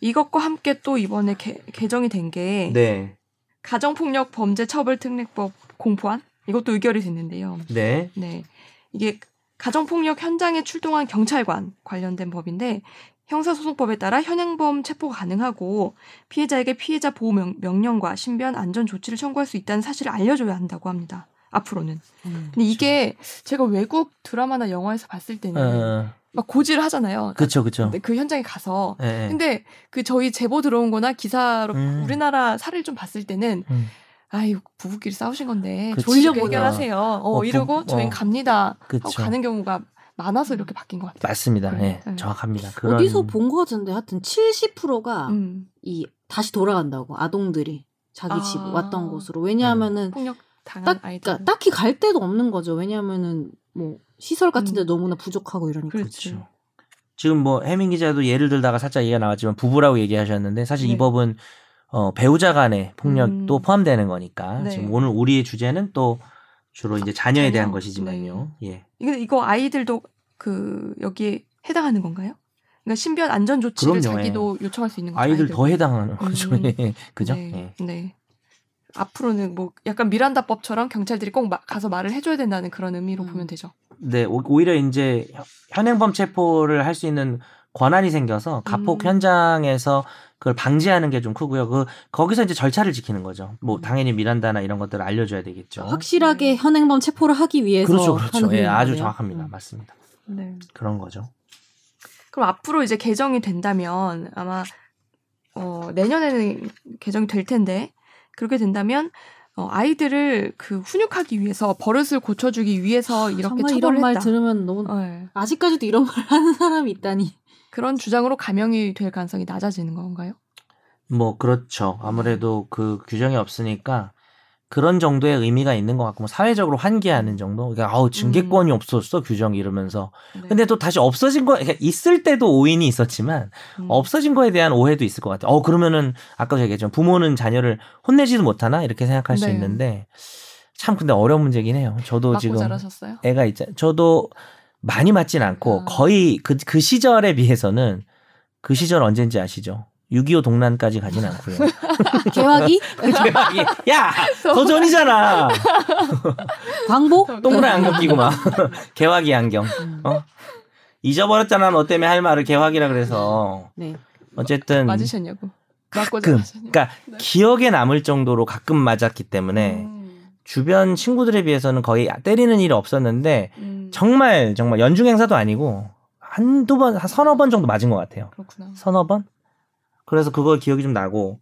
이것과 함께 또 이번에 개, 개정이 된게 네. 가정폭력 범죄 처벌 특례법 공포안 이것도 의결이 됐는데요. 네. 네. 이게 가정폭력 현장에 출동한 경찰관 관련된 법인데 형사소송법에 따라 현행범 체포가 가능하고 피해자에게 피해자 보호 명, 명령과 신변 안전 조치를 청구할 수 있다는 사실을 알려줘야 한다고 합니다. 앞으로는. 음. 근데 이게 제가 외국 드라마나 영화에서 봤을 때는 어, 막 고지를 하잖아요. 그쵸. 근데 그 현장에 가서. 예, 예. 근데 그 저희 제보 들어온 거나 기사로 음. 우리나라 사례를 좀 봤을 때는 음. 아유 부부끼리 싸우신 건데 그치. 졸려. 해결하세요. 어, 어, 부- 이러고 저희 어. 는 갑니다. 그쵸. 하고 가는 경우가 많아서 이렇게 바뀐 것 같아요. 맞습니다. 예. 네. 정확합니다. 그런 어디서 본거 같은데 하여튼 70%가 음. 이 다시 돌아간다고 아동들이 자기 아. 집 왔던 곳으로 왜냐하면은 폭력 당한 딱 아이들. 그러니까 딱히 갈 데도 없는 거죠. 왜냐하면은 뭐 시설 같은데 너무나 부족하고 이러니까. 그렇지. 그렇죠. 지금 뭐 해민 기자도 예를 들다가 살짝 얘기가 나왔지만 부부라고 얘기하셨는데 사실 이 네. 법은 어, 배우자 간의 폭력도 음. 포함되는 거니까 네. 지금 오늘 우리의 주제는 또 주로 이제 자녀에 자녀. 대한 것이지만요. 네. 예. 이거 이거 아이들도 그 여기에 해당하는 건가요? 그러니까 신변 안전 조치를 그럼요, 자기도 요청할 수 있는 거죠. 아이들 아이들도. 더 해당하는 거죠. 음. 예. 그죠? 네. 예. 네. 앞으로는 뭐 약간 미란다법처럼 경찰들이 꼭 마- 가서 말을 해줘야 된다는 그런 의미로 음. 보면 되죠. 네, 오- 오히려 이제 현- 현행범 체포를 할 수 있는 권한이 생겨서 가폭 음. 현장에서 그걸 방지하는 게 좀 크고요. 그 거기서 이제 절차를 지키는 거죠. 뭐 음. 당연히 미란다나 이런 것들을 알려줘야 되겠죠. 확실하게 현행범 체포를 하기 위해서 그렇죠, 그렇죠. 예, 아주. 정확합니다. 음. 맞습니다. 네. 그런 거죠. 그럼 앞으로 이제 개정이 된다면 아마 어, 내년에는 개정이 될 텐데 그렇게 된다면 어, 아이들을 그 훈육하기 위해서 버릇을 고쳐주기 위해서 이렇게 정말 처벌을 이런 말 했다. 들으면 너무 어, 예. 아직까지도 이런 말 하는 사람이 있다니. 그런 주장으로 감형이 될 가능성이 낮아지는 건가요? 뭐 그렇죠. 아무래도 그 규정이 없으니까 그런 정도의 의미가 있는 것 같고 뭐 사회적으로 환기하는 정도. 그러니까 아우 징계권이 없었어 규정 이러면서. 네. 근데 또 다시 없어진 거 그러니까 있을 때도 오인이 있었지만 음. 없어진 거에 대한 오해도 있을 것 같아요. 어 그러면은 아까 얘기했지만 부모는 자녀를 혼내지도 못하나 이렇게 생각할 수 네. 있는데 참 근데 어려운 문제긴 해요. 저도 지금 자라셨어요? 애가 있자. 저도 많이 맞진 않고 아. 거의 그, 그 시절에 비해서는 그 시절 언젠지 아시죠? 6.25 동란까지 가진 않고요. 개화기? 야! 더 전이잖아! 광복? 동그란 안경 끼고 막. 개화기 안경. 음. 어? 잊어버렸잖아, 너 때문에 할 말을 개화기라 그래서. 네. 어쨌든. 맞으셨냐고. 맞고 가끔. 자라셨냐고. 그러니까 네. 기억에 남을 정도로 가끔 맞았기 때문에 음. 주변 친구들에 비해서는 거의 때리는 일이 없었는데 음. 정말 정말 연중 행사도 아니고 한두 번, 한 서너 번 정도 맞은 것 같아요. 그렇구나. 서너 번? 그래서 그거 기억이 좀 나고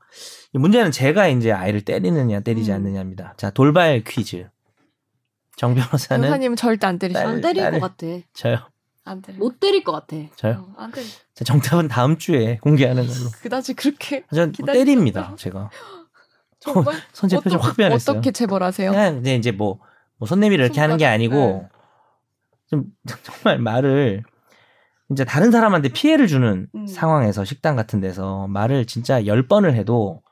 이 문제는 제가 이제 아이를 때리느냐 때리지 음. 않느냐입니다. 자 돌발 퀴즈. 정 변호사는 변호사님은 절대 안 때리셔. 딸- 안 때릴 딸을- 것 같아. 저요. 안 때려. 못 때릴 것 같아. 저요. 어, 안 때려. 자, 정답은 다음 주에 공개하는 걸로. 그다지 그렇게 전 기다리셨어요? 때립니다. 제가 손 재 표정 확 변했어요. 어떻게 체벌하세요? 그냥 이제 이제 뭐, 뭐 손내미를 이렇게 하는 게 아니고 좀 정말 말을 이제 다른 사람한테 피해를 주는 음. 상황에서 식당 같은 데서 말을 진짜 열 번을 해도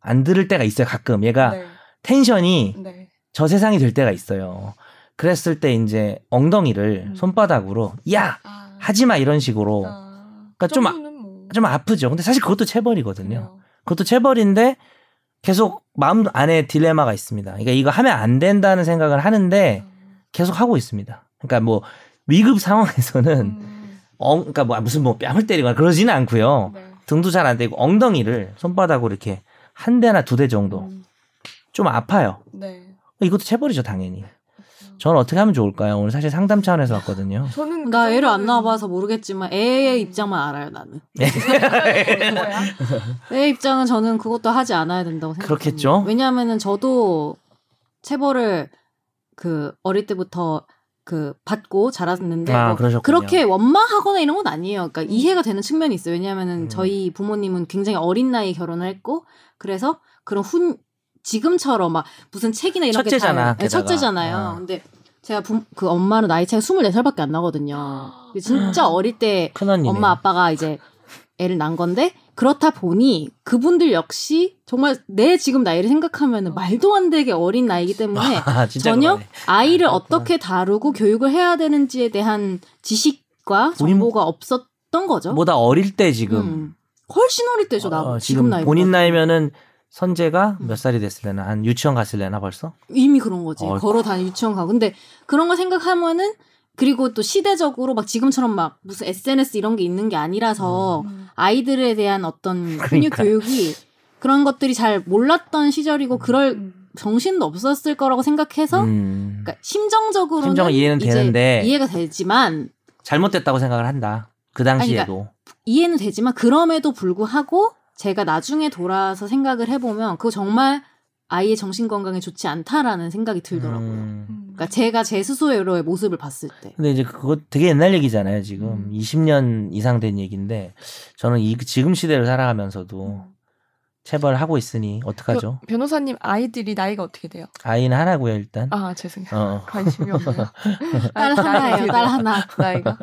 안 들을 때가 있어요. 가끔 얘가 네. 텐션이 네. 저 세상이 될 때가 있어요. 그랬을 때 이제 엉덩이를 음. 손바닥으로 야 아. 하지 마 이런 식으로 아. 그러니까 좀 아- 뭐. 좀 아프죠. 근데 사실 그것도 체벌이거든요. 그래요. 그것도 체벌인데 계속 마음 안에 딜레마가 있습니다. 그러니까 이거 하면 안 된다는 생각을 하는데 음. 계속 하고 있습니다. 그러니까 뭐 위급 상황에서는 음. 엉 그러니까 뭐 무슨 뭐 뺨을 때리거나 그러지는 않고요. 네. 등도 잘 안 되고 엉덩이를 손바닥으로 이렇게 한 대나 두 대 정도 음. 좀 아파요. 네. 이것도 체벌이죠, 당연히. 저는 어떻게 하면 좋을까요? 오늘 사실 상담 차원에서 왔거든요. 저는 나그 애를 안 낳아봐서 모르겠지만 애의 입장만 알아요 나는. 뭐야? 애 입장은 저는 그것도 하지 않아야 된다고 생각합니다. 그렇겠죠? 왜냐하면은 저도 체벌을 그 어릴 때부터 그 받고 자랐는데 아, 뭐. 그렇게 원망하거나 이런 건 아니에요. 그러니까 이해가 되는 측면이 있어요. 왜냐하면은 음. 저희 부모님은 굉장히 어린 나이에 결혼을 했고 그래서 그런 훈 지금처럼 막 무슨 책이나 이런 첫째잖아, 게 다, 네, 게다가. 첫째잖아요. 어. 근데 제가 부, 그 엄마는 나이 차이가 24살밖에 안 나거든요. 진짜 어릴 때. 엄마 아빠가 이제 애를 낳은 건데 그렇다 보니 그분들 역시 정말 내 지금 나이를 생각하면 말도 안 되게 어린 나이기 때문에 아, 전혀 그러네. 아이를 아, 그렇구나. 어떻게 다루고 교육을 해야 되는지에 대한 지식과 정보가 없었던 거죠. 보다 어릴 때 지금 음. 훨씬 어릴 때죠. 나 어, 지금 나이 본인 나이면은 선재가 몇 살이 됐을래나 한 유치원 갔을래나 벌써? 이미 그런 거지. 어이구. 걸어 다니 유치원 가고. 근데 그런 거 생각하면은 그리고 또 시대적으로 막 지금처럼 막 무슨 SNS 이런 게 있는 게 아니라서 음. 아이들에 대한 어떤 훈육 그러니까. 교육이 그런 것들이 잘 몰랐던 시절이고 그럴 음. 정신도 없었을 거라고 생각해서 음, 그러니까 심정적으로는 심정은 이해는 이제 되는데 이해가 되지만 잘못됐다고 생각을 한다. 그 당시에도. 이해는 되지만 그럼에도 불구하고 제가 나중에 돌아서 생각을 해보면 그거 정말 아이의 정신 건강에 좋지 않다라는 생각이 들더라고요. 음. 음. 그러니까 제가 제 스스로의 모습을 봤을 때. 근데 이제 그거 되게 옛날 얘기잖아요. 지금 음. 20년 이상 된 얘기인데 저는 이 지금 시대를 살아가면서도 체벌을 하고 있으니 어떡하죠? 변- 변호사님 아이들이 나이가 어떻게 돼요? 아이는 하나고요 일단. 아 죄송해요. 어. 관심이 없네요. 딸 하나예요, 딸? 하나. 나이가?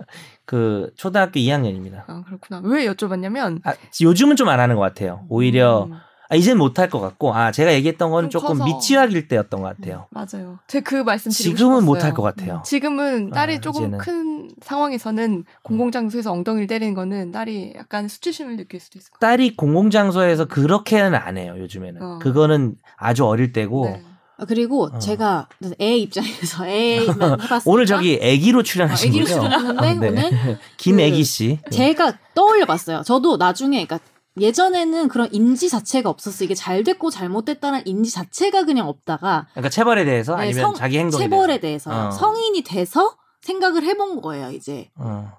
그 초등학교 2학년입니다. 아 그렇구나. 왜 여쭤봤냐면 아, 요즘은 좀 안 하는 것 같아요. 오히려 음, 아, 이젠 못할 것 같고 아 제가 얘기했던 좀 조금 커서. 미취학일 때였던 것 같아요. 맞아요. 제가 그 말씀 드리고 지금은. 못할 것 같아요. 지금은 딸이 아, 조금 이제는. 큰 상황에서는 공공장소에서 엉덩이를 때리는 거는 딸이 약간 수치심을 느낄 수도 있을 것 딸이 공공장소에서 그렇게는 안 해요 요즘에는. 어. 그거는 아주 어릴 때고 같아요. 네. 아, 그리고 어. 제가 애 입장에서 애만 해봤으니까 오늘 저기 애기로 어, 출연하신 애기로 거죠? 출연했는데 아, 네. 오늘 김애기 씨. 제가 떠올려봤어요. 저도 나중에 그러니까 예전에는 그런 인지 자체가 없었어. 이게 잘 됐고 잘못됐다는 인지 자체가 그냥 없다가 그러니까 체벌에 대해서 네, 아니면 성- 자기 행동에 체벌에 대해서. 대해서 어. 성인이 돼서 생각을 해본 거예요. 이제 어.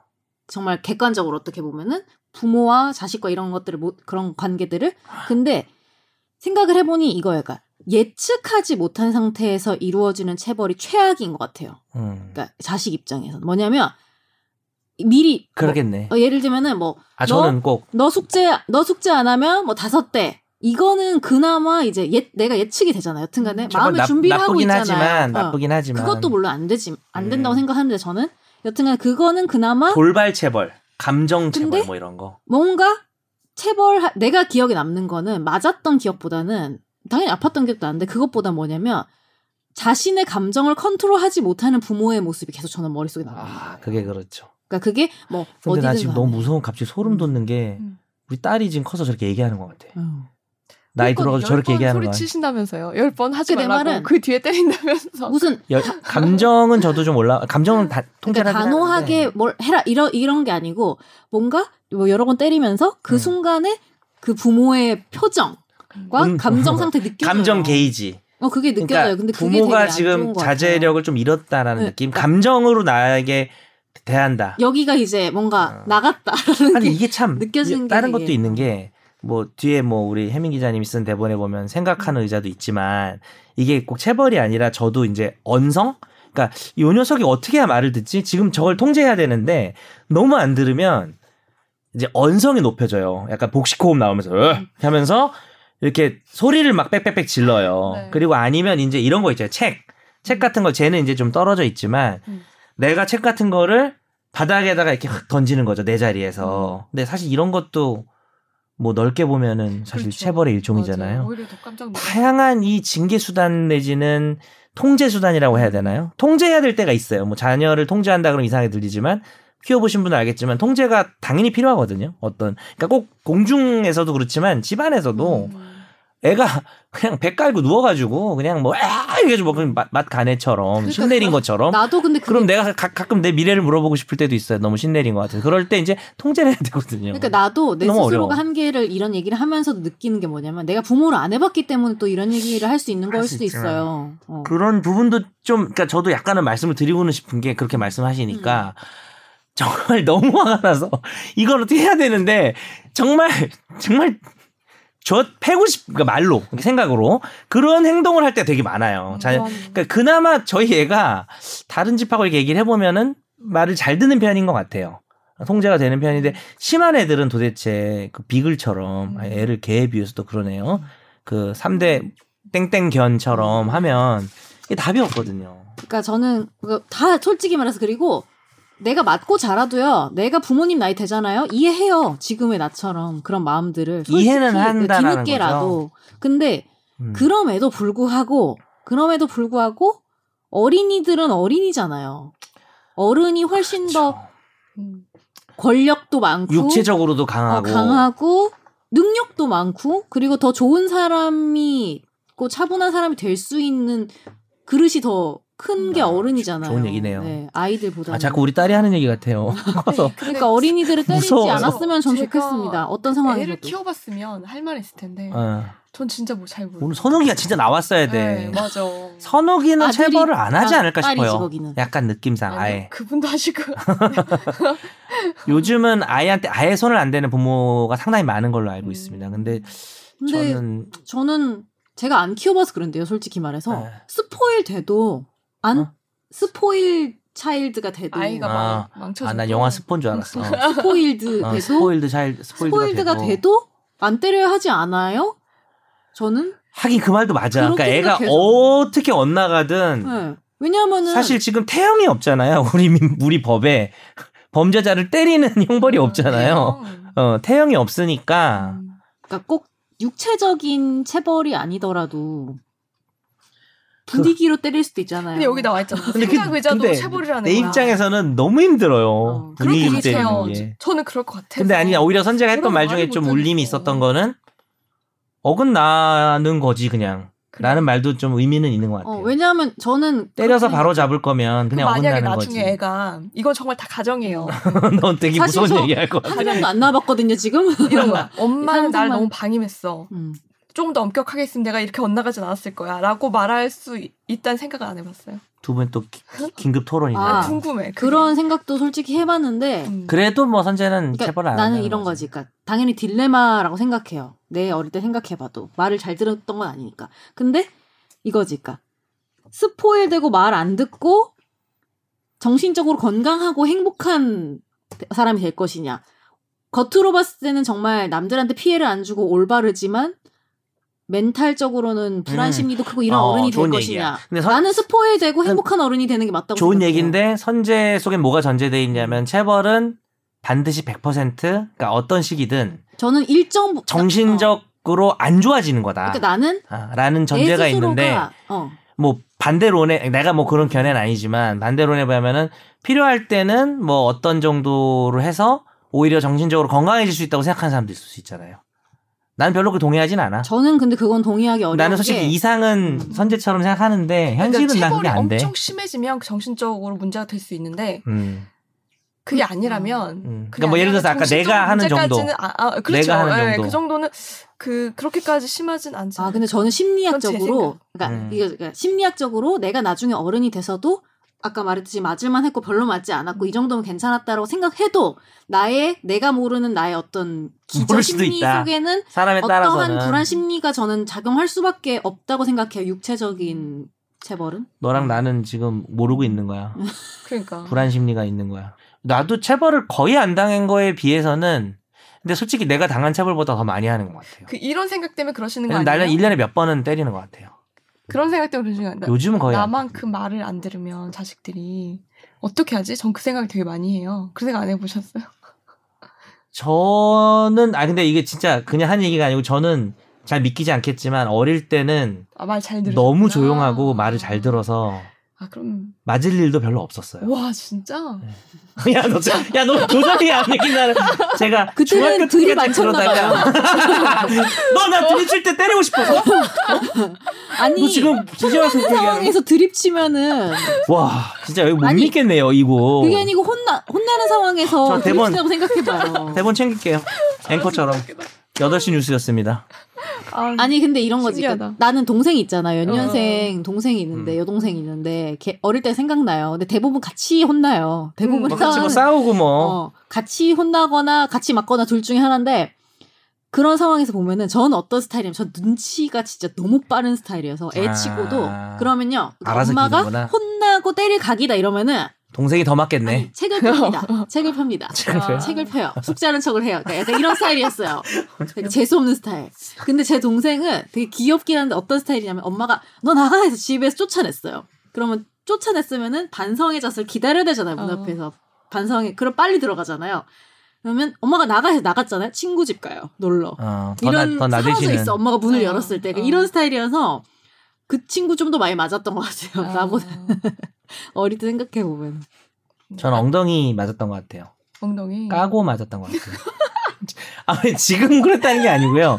정말 객관적으로 어떻게 보면은 부모와 자식과 이런 것들을 못 그런 관계들을 근데 생각을 해보니 이거예요. 그러니까 예측하지 못한 상태에서 이루어지는 체벌이 최악인 것 같아요. 음. 그러니까 자식 입장에서 는 뭐냐면 미리 그러겠네. 뭐, 어, 예를 들면은 뭐 아 너- 저는 꼭 너 숙제 너 숙제 안 하면 뭐 다섯 대 이거는 그나마 이제 예, 내가 예측이 되잖아요. 여튼간에 저건 마음의 나- 준비를 하고 있잖아요. 하지만 어. 나쁘긴 하지만 그것도 물론 안 되지 안 된다고 음. 생각하는데 저는 여튼간 그거는 그나마 돌발 체벌, 감정 체벌 뭐 이런 거. 뭔가 체벌 내가 기억에 남는 거는 맞았던 기억보다는 당연히 아팠던 기억도 나는데 그것보다 뭐냐면 자신의 감정을 컨트롤하지 못하는 부모의 모습이 계속 저는 머릿속에 남아요. 아, 그게 그렇죠. 그러니까 그게 뭐 근데 나 지금 간에. 너무 무서운 갑자기 소름 음. 돋는 게 음. 우리 딸이 지금 커서 저렇게 얘기하는 것 같아. 음. 나이 들어가서 저렇게 얘기하는 소리 거야. 치신다면서요. 열 번 하지 그내 말라고. 그 뒤에 때린다면서. 무슨 여- 감정은 저도 좀 올라. 감정은 다 통제를 그러니까 단호하게 하는데. 뭘 해라 이런 이런 게 아니고 뭔가 뭐 여러 번 때리면서 그 음. 순간에 그 부모의 표정과 음. 감정 상태 느껴져요. 감정 게이지. 어 그게 느껴져요. 그러니까 근데 그게 부모가 지금 자제력을 좀 잃었다라는 네, 느낌. 그러니까- 감정으로 나에게 대한다. 여기가 이제 뭔가 어. 나갔다라는 아니 게 이게 참 느껴지는 게 다른 것도 있는 게 뭐 뒤에 뭐 우리 해민 기자님이 쓴 대본에 보면 생각하는 의자도 있지만 이게 꼭 체벌이 아니라 저도 이제 언성? 그러니까 이 녀석이 어떻게 해야 말을 듣지? 지금 저걸 통제해야 되는데 너무 안 들으면 이제 언성이 높여져요. 약간 복식호흡 나오면서 으 이렇게 하면서 이렇게 소리를 막 빽빽빽 질러요. 네. 그리고 아니면 이제 이런 거 있잖아요 책책 같은 거 쟤는 이제 좀 떨어져 있지만 음. 내가 책 같은 거를 바닥에다가 이렇게 확 던지는 거죠. 내 자리에서. 근데 사실 이런 것도 뭐 넓게 보면은 사실 그렇죠. 체벌의 일종이잖아요. 다양한 이 징계 수단 내지는 통제 수단이라고 해야 되나요? 통제해야 될 때가 있어요. 뭐 자녀를 통제한다 그러면 이상하게 들리지만 키워보신 분은 알겠지만 통제가 당연히 필요하거든요. 어떤 그러니까 꼭 공중에서도 그렇지만 집안에서도 음. 애가 그냥 배 깔고 누워가지고 그냥 뭐 아! 이게 뭐 그냥 맛, 맛 가네처럼 신내린 것처럼 나도 근데 그게 그럼 내가 가, 가끔 내 미래를 물어보고 싶을 때도 있어요. 너무 신내린 것 같아서. 그럴 때 이제 통제를 해야 되거든요. 그러니까 나도 내 스스로가 어려워. 한계를 이런 얘기를 하면서도 느끼는 게 뭐냐면 내가 부모를 안 해봤기 때문에 또 이런 얘기를 할 수 있는 할 거일 수 수도 있지만. 있어요. 어. 그런 부분도 좀, 그러니까 저도 약간은 말씀을 드리고는 싶은 게 그렇게 말씀하시니까 정말 너무 화가 나서 이걸 어떻게 해야 되는데 정말, 정말 저 패고 싶, 그러니까 말로, 생각으로 그런 행동을 할 때 되게 많아요. 자. 그러니까 그나마 저희 애가 다른 집하고 이렇게 얘기를 해보면은 말을 잘 듣는 편인 것 같아요. 통제가 되는 편인데 심한 애들은 도대체 그 비글처럼 음. 아, 애를 개에 비해서도 그러네요. 그 3대 땡땡견처럼 하면 이게 답이 없거든요. 그러니까 저는 그거 다 솔직히 말해서 그리고 내가 맞고 자라도요. 내가 부모님 나이 되잖아요. 이해해요. 지금의 나처럼 그런 마음들을 이해는 한다라는 뒤늦게라도. 근데 음. 그럼에도 불구하고 그럼에도 불구하고 어린이들은 어린이잖아요. 어른이 훨씬 더 그렇죠. 음. 권력도 많고 육체적으로도 어, 강하고, 강하고 능력도 많고 그리고 더 좋은 사람이 고 차분한 사람이 될 수 있는 그릇이 더 큰게 아, 어른이잖아요. 좋은 얘기네요. 네, 아이들보다. 아, 자꾸 우리 딸이 하는 얘기 같아요. 커서 그러니까 어린이들을 때리지 무서워요. 않았으면 전 좋겠습니다. 어떤 애를 상황에서도. 키워봤으면 할 말 있을 텐데 어. 전 진짜 뭐 잘 모르. 오늘 선욱이가 진짜 나왔어야 돼. 네, 맞아. 선욱이는 체벌을 안 하지 아, 않을까 싶어요. 거기는. 약간 느낌상 아니요, 아예. 그분도 하시고 요즘은 아이한테 아예 손을 안 대는 부모가 상당히 많은 걸로 알고 음. 있습니다. 근데 근데 저는 저는 제가 안 키워봐서 그런데요. 솔직히 말해서 네. spoil 돼도 안 어? spoil child가 돼도 아이가 아, 망, 망쳐져. 아, 난 영화 스포인 줄 알았어. spoiled 어, 돼도 spoiled 차일 스포일드가, 스포일드가 돼도. 돼도 안 때려야 하지 않아요? 저는 하긴 그 말도 맞아. 그러니까 애가 생각해서. 어떻게 엇나가든 네. 왜냐하면은 사실 지금 태형이 없잖아요. 우리 민- 우리 법에 범죄자를 때리는 형벌이 없잖아요. 어, 태형이 없으니까 음. 그러니까 꼭 육체적인 체벌이 아니더라도 분위기로 때릴 수도 있잖아요. 근데 여기 나와 있잖아. 근데 그- 생각 의자도 근데 체벌이라는 내 거야. 입장에서는 너무 힘들어요. 어, 분위기 그렇게 해요. 게. 저는 그럴 것 같아서. 근데 아니 오히려 선재가 했던 말 중에 좀못 울림이. 있었던 거는 어긋나는 거지 그냥. 그래. 라는 말도 좀 의미는 있는 것 같아요. 어, 왜냐하면 저는 때려서 바로 잡을 거면 그 그냥 만약에 어긋나는 나중에 거지. 애가 이건 정말 다 가정이에요. 넌 되게 무서운 저 얘기할 것 같아. 한 명도 안 나와봤거든요 지금. 이런 거야. 엄마는 날 너무 방임했어. 음. 좀 더 엄격하게 했으면 내가 이렇게 엇나가진 않았을 거야. 라고 말할 수 있- 있다는 생각을 안 해봤어요. 두 분 또 긴급 토론이네. 아, 요 궁금해. 그게. 그런 생각도 솔직히 해봤는데 음. 그래도 뭐 선재는 그러니까 체벌을 안 나는 이런 거지. 거지. 그러니까 당연히 딜레마라고 생각해요. 내 어릴 때 생각해봐도 말을 잘 들었던 건 아니니까. 근데 이거지, 그러니까 스포일되고 말 안 듣고 정신적으로 건강하고 행복한 사람이 될 것이냐. 겉으로 봤을 때는 정말 남들한테 피해를 안 주고 올바르지만 멘탈적으로는 불안 음. 심리도 크고 이런 어, 어른이 될 좋은 것이냐. 근데 선- 나는 스포일되고 행복한 어른이 되는 게 맞다고 좋은 생각해요. 얘기인데 선재 속엔 뭐가 전제돼 있냐면 체벌은 반드시 100% 그러니까 어떤 시기든 저는 일정 부- 정신적으로 안 좋아지는 거다. 그러니까 나는 아, 라는 내 전제가 있는데 어, 뭐 반대론에 내가 뭐 그런 견해는 아니지만 반대론에 보면은 필요할 때는 뭐 어떤 정도로 해서 오히려 정신적으로 건강해질 수 있다고 생각하는 사람도 있을 수 있잖아요. 난 별로 그 동의하진 않아. 저는 근데 그건 동의하기 어려운 나는 솔직히 게 이상은 음. 선재처럼 생각하는데 현실은 그러니까 난 그게 안 돼. 엄청 심해지면 정신적으로 문제가 될 수 있는데 음, 그게 아니라면 음. 그게 그러니까 뭐 예를 들어서 아까 내가 하는 정도, 아, 아, 그렇죠. 내가 하는 예, 정도. 그 정도는 그 그렇게까지 심하진 않지. 아 근데 저는 심리학적으로 그러니까 음. 이게 그러니까 심리학적으로 내가 나중에 어른이 돼서도 아까 말했듯이 맞을만 했고 별로 맞지 않았고 이 정도면 괜찮았다라고 생각해도 나의 내가 모르는 나의 어떤 기저 심리 있다. 속에는 사람에 어떠한 따라서는 불안 심리가 저는 작용할 수밖에 없다고 생각해요 육체적인 체벌은 너랑 나는 지금 모르고 있는 거야. 그러니까. 불안 심리가 있는 거야. 나도 체벌을 거의 안 당한 거에 비해서는 근데 솔직히 내가 당한 체벌보다 더 많이 하는 것 같아요. 그 이런 생각 때문에 그러시는 거 왜냐면 아니에요? 나는 1년에 몇 번은 때리는 것 같아요. 그런 생각 때문에 아니에요? 요즘은 거의 안 나만큼 말을 안 들으면 자식들이 어떻게 하지? 전 그 생각 되게 많이 해요. 그 생각 안 해보셨어요? 저는 아 근데 이게 진짜 그냥 한 얘기가 아니고 저는 잘 믿기지 않겠지만 어릴 때는 아, 너무 조용하고 말을 잘 들어서 아, 그럼. 맞을 일도 별로 없었어요. 와, 진짜? 야, 너, 야, 너 도저히 안 믿긴다는. 제가 그때는 중학교 들이 그러다가 너나 들이칠 때 때리고 싶어서? 아니 너 지금 그 상황에서 드립 치면은 와, 진짜 여기 못 아니, 믿겠네요, 이거. 그게 아니고 혼나 혼나는 상황에서 저 대본- 생각해봐요. 대본 챙길게요. 앵커처럼. 8시 뉴스였습니다. 아, 아니 근데 이런 거지. 신기하다. 그러니까 나는 동생이 있잖아. 연년생 어. 동생이 있는데 음. 여동생이 있는데 걔 어릴 때 생각나요. 근데 대부분 같이 혼나요. 대부분 음, 뭐 같이 뭐 싸우고 뭐. 어, 같이 혼나거나 같이 맞거나 둘 중에 하나인데 그런 상황에서 보면은 저는 어떤 스타일이냐면 저 눈치가 진짜 너무 빠른 스타일이어서 애 아. 치고도 그러면요 그러니까 엄마가 기는구나. 혼나고 때릴 각이다 이러면은 동생이 더 맞겠네. 아니, 책을 펴니다. 책을 펴니다. 책을 펴요? 책을 펴요. 숙제하는 척을 해요. 그러니까 약간 이런 스타일이었어요. 되게 재수 없는 스타일. 근데 제 동생은 되게 귀엽긴 한데 어떤 스타일이냐면 엄마가 너 나가 해서 집에서 쫓아냈어요. 그러면 쫓아냈으면은 반성의 잣을 기다려야 되잖아요. 문 어. 앞에서. 반성에 그럼 빨리 들어가잖아요. 그러면 엄마가 나가 해서 나갔잖아요. 친구 집 가요. 놀러. 어, 더, 이런 나, 더 사라져. 있어. 엄마가 문을 어, 열었을 때. 그러니까 어. 이런 스타일이어서 그 친구 좀 더 많이 맞았던 것 같아요. 아. 나보다 어릴 때 생각해 보면. 저는 엉덩이 맞았던 것 같아요. 엉덩이. 까고 맞았던 것 같아요. 아, 지금 그랬다는 게 아니고요.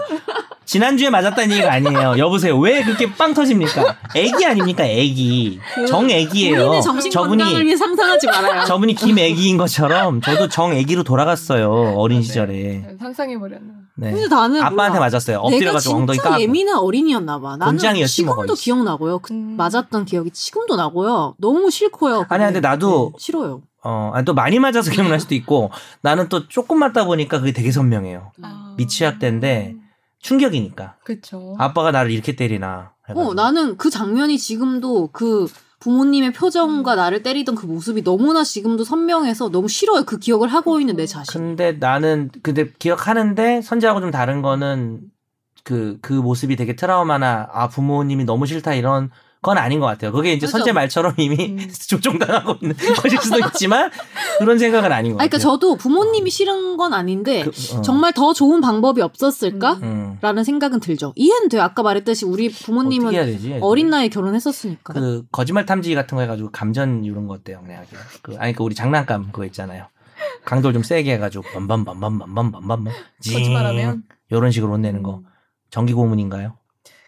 지난주에 맞았다는 얘기가 아니에요. 여보세요. 왜 그렇게 빵 터집니까? 애기 아닙니까? 애기. 정애기예요. 정신 건강을 저분이 위해 상상하지 말아요. 저분이 김애기인 것처럼 저도 정애기로 돌아갔어요. 어린 시절에. 네, 상상해 버렸나. 네. 근데 나는 아빠한테 몰라. 맞았어요. 내가 엎드려 가지고 엉덩이 진짜 까고. 예민한 어린이였나 봐. 나는 뭐 지금도. 기억나고요. 그 음. 맞았던 기억이 지금도 나고요. 너무 싫고요. 아니야, 근데 나도- 네, 싫어요. 어, 아니, 또 많이 맞아서 기억날 수도 있고 나는 또 조금 맞다 보니까 그게 되게 선명해요. 아. 미취학 때인데 충격이니까. 그쵸. 아빠가 나를 이렇게 때리나. 해가지고. 어, 나는 그 장면이 지금도 그 부모님의 표정과 나를 때리던 그 모습이 너무나 지금도 선명해서 너무 싫어요. 그 기억을 하고 있는 내 자신. 근데 나는 근데 기억하는데 선재하고 좀 다른 거는 그그 모습이 되게 트라우마나 아 부모님이 너무 싫다 이런 건 아닌 것 같아요. 그게 이제 그죠. 선재 말처럼 이미 음. 조종당하고 있는 것일 수도 있지만 그런 생각은 아닌 것 아니, 그러니까 같아요. 저도 부모님이 싫은 건 아닌데 그, 어. 정말 더 좋은 방법이 없었을까? 음. 라는 생각은 들죠. 이해는 돼요. 아까 말했듯이 우리 부모님은 되지? 어린 나이에 결혼했었으니까. 그 거짓말 탐지 같은 거 해가지고 감전 이런 거 어때요? 그냥. 그 아니 그 우리 장난감 그거 있잖아요. 강도를 좀 세게 해가지고 밤밤밤밤밤밤밤밤 거짓말하면 이런 식으로 혼내는 거 전기 고문인가요?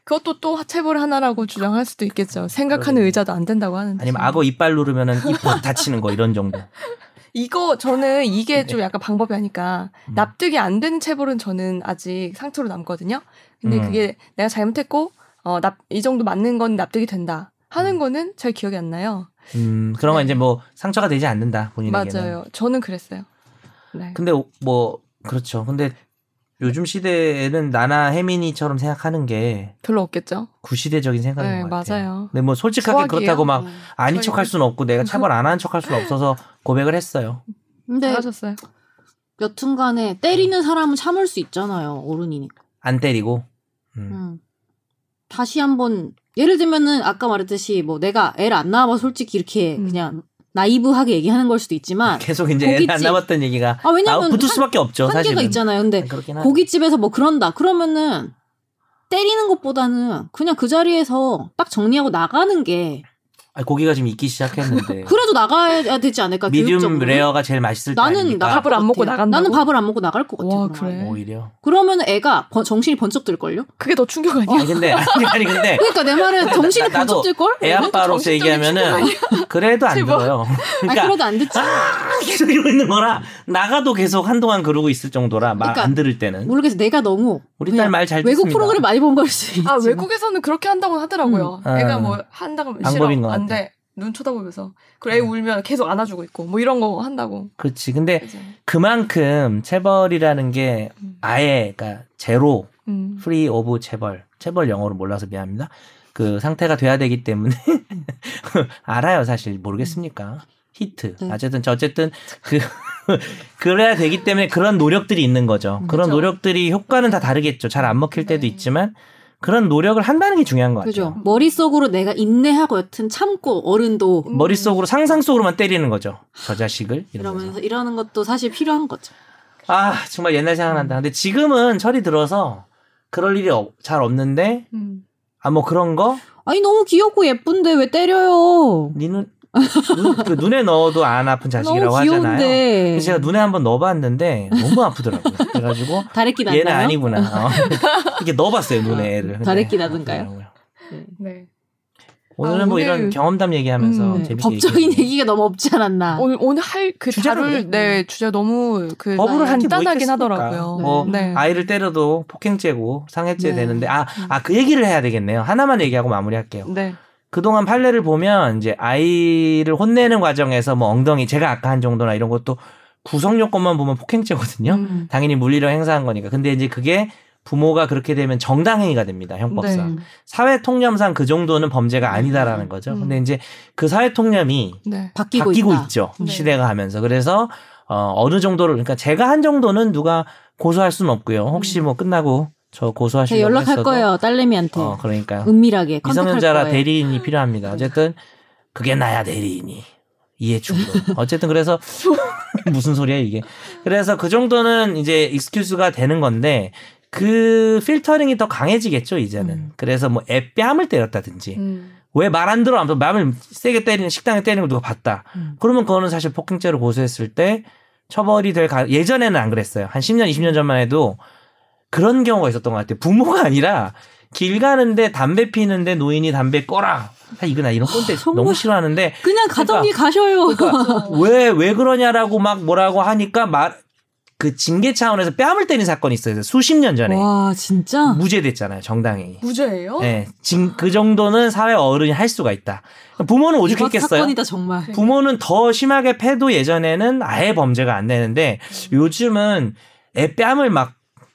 그것도 또 하체볼 하나라고 주장할 수도 있겠죠. 생각하는. 의자도 안 된다고 하는데. 아니면 악어 이빨 누르면은 입 다치는 거 이런 정도. 이거 저는 이게 좀 약간 방법이 아닐까. 음. 납득이 안 되는 체벌은 저는 아직 상처로 남거든요. 근데 음. 그게 내가 잘못했고 어, 납, 이 정도 맞는 건 납득이 된다. 하는 거는 잘 기억이 안 나요. 음, 그런 건 네. 이제 뭐 상처가 되지 않는다 본인에게는. 맞아요. 저는 그랬어요. 네. 근데 뭐 그렇죠. 근데 요즘 시대에는 나나 혜민이처럼 생각하는 게 별로 없겠죠. 구시대적인 생각인 네, 것 같아요. 맞아요. 근데 뭐 솔직하게 소확이에요. 그렇다고 막 음. 아닌 저희- 척할 수는 없고 내가 차별 안 하는 척 할 수는 없어서 고백을 했어요. 근데 잘하셨어요. 여튼간에 때리는 사람은 참을 수 있잖아요. 어른이니까. 안 때리고. 음. 음. 다시 한번 예를 들면은 아까 말했듯이 뭐 내가 애를 안 낳아봐 솔직히 이렇게 음. 그냥 나이브하게 얘기하는 걸 수도 있지만 계속 이제 애를 안 고깃집. 남았던 얘기가 아 왜냐면 붙을 한- 수밖에 없죠. 한계가 사실은. 있잖아요. 근데 하죠. 고깃집에서 뭐 그런다 그러면은 때리는 것보다는 그냥 그 자리에서 딱 정리하고 나가는 게 아니, 고기가 지금 익기 시작했는데 그래도 나가야 되지 않을까 미디움 교육적으로. 레어가 제일 맛있을 때 나는? 나갈 밥을 안것 먹고. 나간다고? 나는 밥을 안 먹고 나갈 것 같아. 와. 그래? 오히려. 그러면 애가 번- 정신이 번쩍 들 걸요? 그게 더 충격 아니야? 아니 근데 아니, 아니 근데 그러니까 내 말은 정신이 나- 번쩍 들 걸? 애 아빠로서 정신적인 얘기하면은 그래도 안. 들어요. 아 그러니까 그래도 안 듣지. 계속 이러고 있는 거라 나가도 계속 한동안 그러고 있을 정도라 말안 그러니까 들을 때는 모르겠어. 내가 너무 우리 딸 말잘 외국 듣습니다. 프로그램 많이 본 걸수 있지. 아 외국에서는 그렇게 한다고 하더라고요. 음. 애가 아. 뭐 한다고 방법인 것 싫어 같아. 안돼 눈 쳐다보면서 그리고 애 울면 계속 안아주고 있고 뭐 이런 거 한다고. 그렇지. 근데 그죠? 그만큼 체벌이라는 게 음. 아예 그러니까 제로 음. free of 체벌 체벌 영어로 몰라서 미안합니다. 그 상태가 돼야 되기 때문에 알아요 사실 모르겠습니까? 히트 네. 어쨌든 저 어쨌든 그 그래야 되기 때문에 그런 노력들이 있는 거죠. 그런 그죠. 노력들이 효과는 다 다르겠죠. 잘 안 먹힐 때도 네. 있지만 그런 노력을 한다는 게 중요한 것 그죠. 같아요. 머릿속으로 내가 인내하고 여튼 참고 어른도 음. 머릿속으로 상상 속으로만 때리는 거죠. 저 자식을 이러면서. 이러면서 이러는 것도 사실 필요한 거죠. 아 정말 옛날 생각난다. 근데 지금은 철이 들어서 그럴 일이 없- 잘 없는데 음. 아 뭐 그런 거 아니 너무 귀엽고 예쁜데 왜 때려요? 니는 눈, 그 눈에 넣어도 안 아픈 자식이라고 너무 하잖아요. 제가 눈에 한번 넣어봤는데 너무 아프더라고요. 그래가지고 다래끼 얘는 났나요? 아니구나. 어. 이렇게 넣어봤어요 눈에 애를. 근데 다래끼 나던가요? 아프더라고요. 네. 오늘은 아, 뭐 오늘- 이런 경험담 얘기하면서 음, 네, 재밌게 법적인 얘기했는데. 얘기가 너무 없지 않았나. 오늘 오늘 할 그. 다룰 네 주제 너무 그 법으로 뭐 간단하긴 있겠습니까? 하더라고요. 뭐 네. 아이를 때려도 폭행죄고 상해죄 네. 되는데 아 아 그 얘기를 해야 되겠네요. 하나만 얘기하고 마무리할게요. 네. 그동안 판례를 보면 이제 아이를 혼내는 과정에서 뭐 엉덩이 제가 아까 한 정도나 이런 것도 구성 요건만 보면 폭행죄거든요. 음. 당연히 물리력 행사한 거니까. 근데 이제 그게 부모가 그렇게 되면 정당행위가 됩니다. 형법상. 네. 사회 통념상 그 정도는 범죄가 아니다라는 거죠. 음. 근데 이제 그 사회 통념이 네. 바뀌고, 바뀌고. 있죠. 네. 시대가 하면서. 그래서 어 어느 정도를 그러니까 제가 한 정도는 누가 고소할 수는 없고요. 혹시 뭐 끝나고 저 제가 고소하시려고 연락할 했어도 거예요. 딸내미한테. 어 그러니까요. 은밀하게 미성년자라 거예요. 대리인이 필요합니다. 어쨌든 그게 나야 대리인이 이해 충돌. 어쨌든 그래서 무슨 소리야 이게. 그래서 그 정도는 이제 익스큐즈가 되는 건데 그 필터링이 더 강해지겠죠 이제는. 음. 그래서 뭐애 뺨을 때렸다든지 음. 왜말 안 들어? 아무튼 뺨을 세게 때리는 식당에 때리는 걸 누가 봤다. 음. 그러면 그거는 사실 폭행죄로 고소했을 때 처벌이 될 가, 예전에는 안 그랬어요. 한 10년, 20년 전만 해도 그런 경우가 있었던 것 같아요. 부모가 아니라 길 가는데 담배 피는데 노인이 담배 꺼라. 아, 이거 나 이런 꼰대 정말. 너무 싫어하는데 그냥 가던 길 가셔요. 그러니까 왜, 왜 그러냐라고 막 뭐라고 하니까 말, 그 징계 차원에서 뺨을 때린 사건이 있어요. 수십 년 전에. 와 진짜. 무죄됐잖아요. 정당히. 무죄예요? 네, 징, 그 정도는 사회 어른이 할 수가 있다. 부모는 오죽했겠어요? 사건이다 정말. 부모는 더 심하게 패도 예전에는 아예 범죄가 안 되는데 요즘은 애 뺨을 막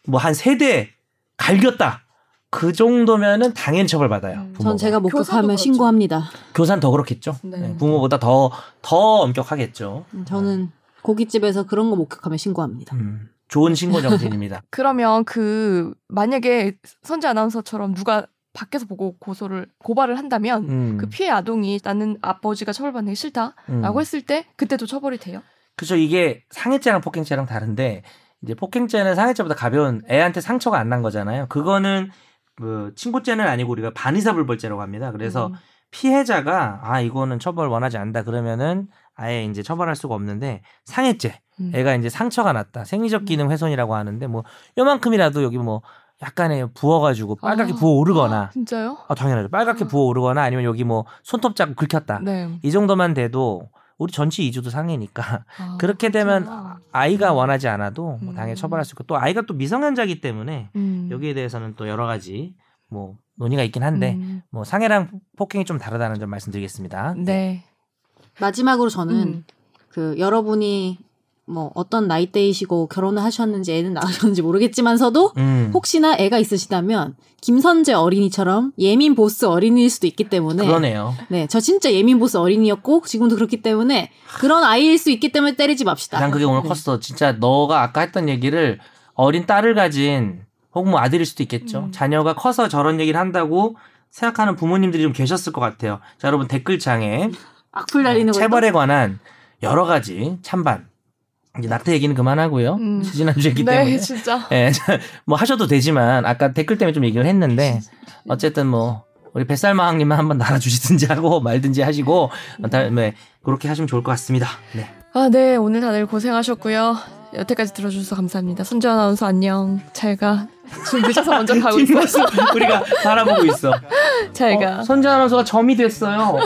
뭐 한 세 대 갈겼다. 그 정도면은 당연히 처벌받아요. 음. 부모가. 전 제가 목격하면 그렇죠. 신고합니다. 교사는 더 그렇겠죠. 네. 네, 부모보다 더 더 엄격하겠죠. 음, 저는 고깃집에서 그런 거 목격하면 신고합니다. 음, 좋은 신고 정신입니다. 그러면 그 만약에 선재 아나운서처럼 누가 밖에서 보고 고소를 고발을 한다면 음, 그 피해 아동이 나는 아버지가 처벌받는 게 싫다라고 음. 했을 때 그때도 처벌이 돼요? 그죠 이게 상해죄랑 폭행죄랑 다른데 이제 폭행죄는 상해죄보다 가벼운 애한테 상처가 안 난 거잖아요. 그거는 그 친고죄는 아니고 우리가 반의사불벌죄라고 합니다. 그래서 음. 피해자가 아 이거는 처벌 원하지 않다 그러면은 아예 이제 처벌할 수가 없는데 상해죄 음. 애가 이제 상처가 났다 생리적 기능 훼손이라고 하는데 뭐 요만큼이라도 여기 뭐 약간의 부어가지고 빨갛게 아. 부어 오르거나 진짜요? 아 당연하죠 빨갛게 아. 부어 오르거나 아니면 여기 뭐 손톱 자국 긁혔다 네. 이 정도만 돼도 우리 전치 2주도 상해니까 아, 그렇게 되면 그렇구나. 아이가 원하지 않아도 뭐 음. 당연히 처벌할 수 있고 또 아이가 또 미성년자기 때문에 음. 여기에 대해서는 또 여러 가지 뭐 논의가 있긴 한데 음, 뭐 상해랑 폭행이 좀 다르다는 점 말씀드리겠습니다. 네. 마지막으로 저는 음. 그 여러분이 뭐 어떤 나이대이시고 결혼을 하셨는지 애는 낳으셨는지 모르겠지만서도 음. 혹시나 애가 있으시다면 김선재 어린이처럼 예민 보스 어린이일 수도 있기 때문에 그러네요. 네, 저 진짜 예민 보스 어린이였고 지금도 그렇기 때문에 그런 아이일 수 있기 때문에 때리지 맙시다. 난 그게 오늘 네. 컸어. 진짜 너가 아까 했던 얘기를 어린 딸을 가진 혹은 뭐 아들일 수도 있겠죠. 음. 자녀가 커서 저런 얘기를 한다고 생각하는 부모님들이 좀 계셨을 것 같아요. 자, 여러분 댓글창에 악플 날리는 거 체벌에 관한 여러 가지 찬반. 이제 낙태 얘기는 그만하고요. 음. 지난주였기 네, 때문에. 진짜. 예, 뭐 하셔도 되지만 아까 댓글 때문에 좀 얘기를 했는데 어쨌든 뭐 우리 뱃살마왕님만 한번 날아주시든지 하고 말든지 하시고 다음에 그렇게 하시면 좋을 것 같습니다. 네. 아, 네. 오늘 다들 고생하셨고요. 여태까지 들어주셔서 감사합니다. 손재 아나운서 안녕. 잘 가. 지금 늦어서 먼저 가고 있어. 우리가 바라보고 있어. 잘 가. 어, 선재 아나운서가 점이 됐어요.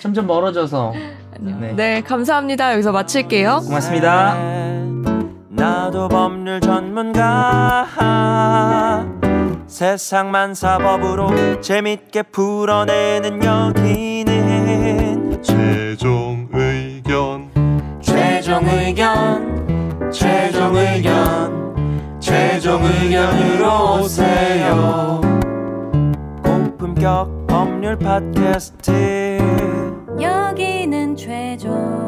점점 멀어져서. 안녕. 네. 네, 감사합니다. 여기서 마칠게요. 고맙습니다. 나도 법률 전문가 세상만 사법으로 재밌게 풀어내는 여기는 최종 의견 최종 의견 최종 의견 최종 의견으로 오세요 고품격 법률 팟캐스트 여기는 최종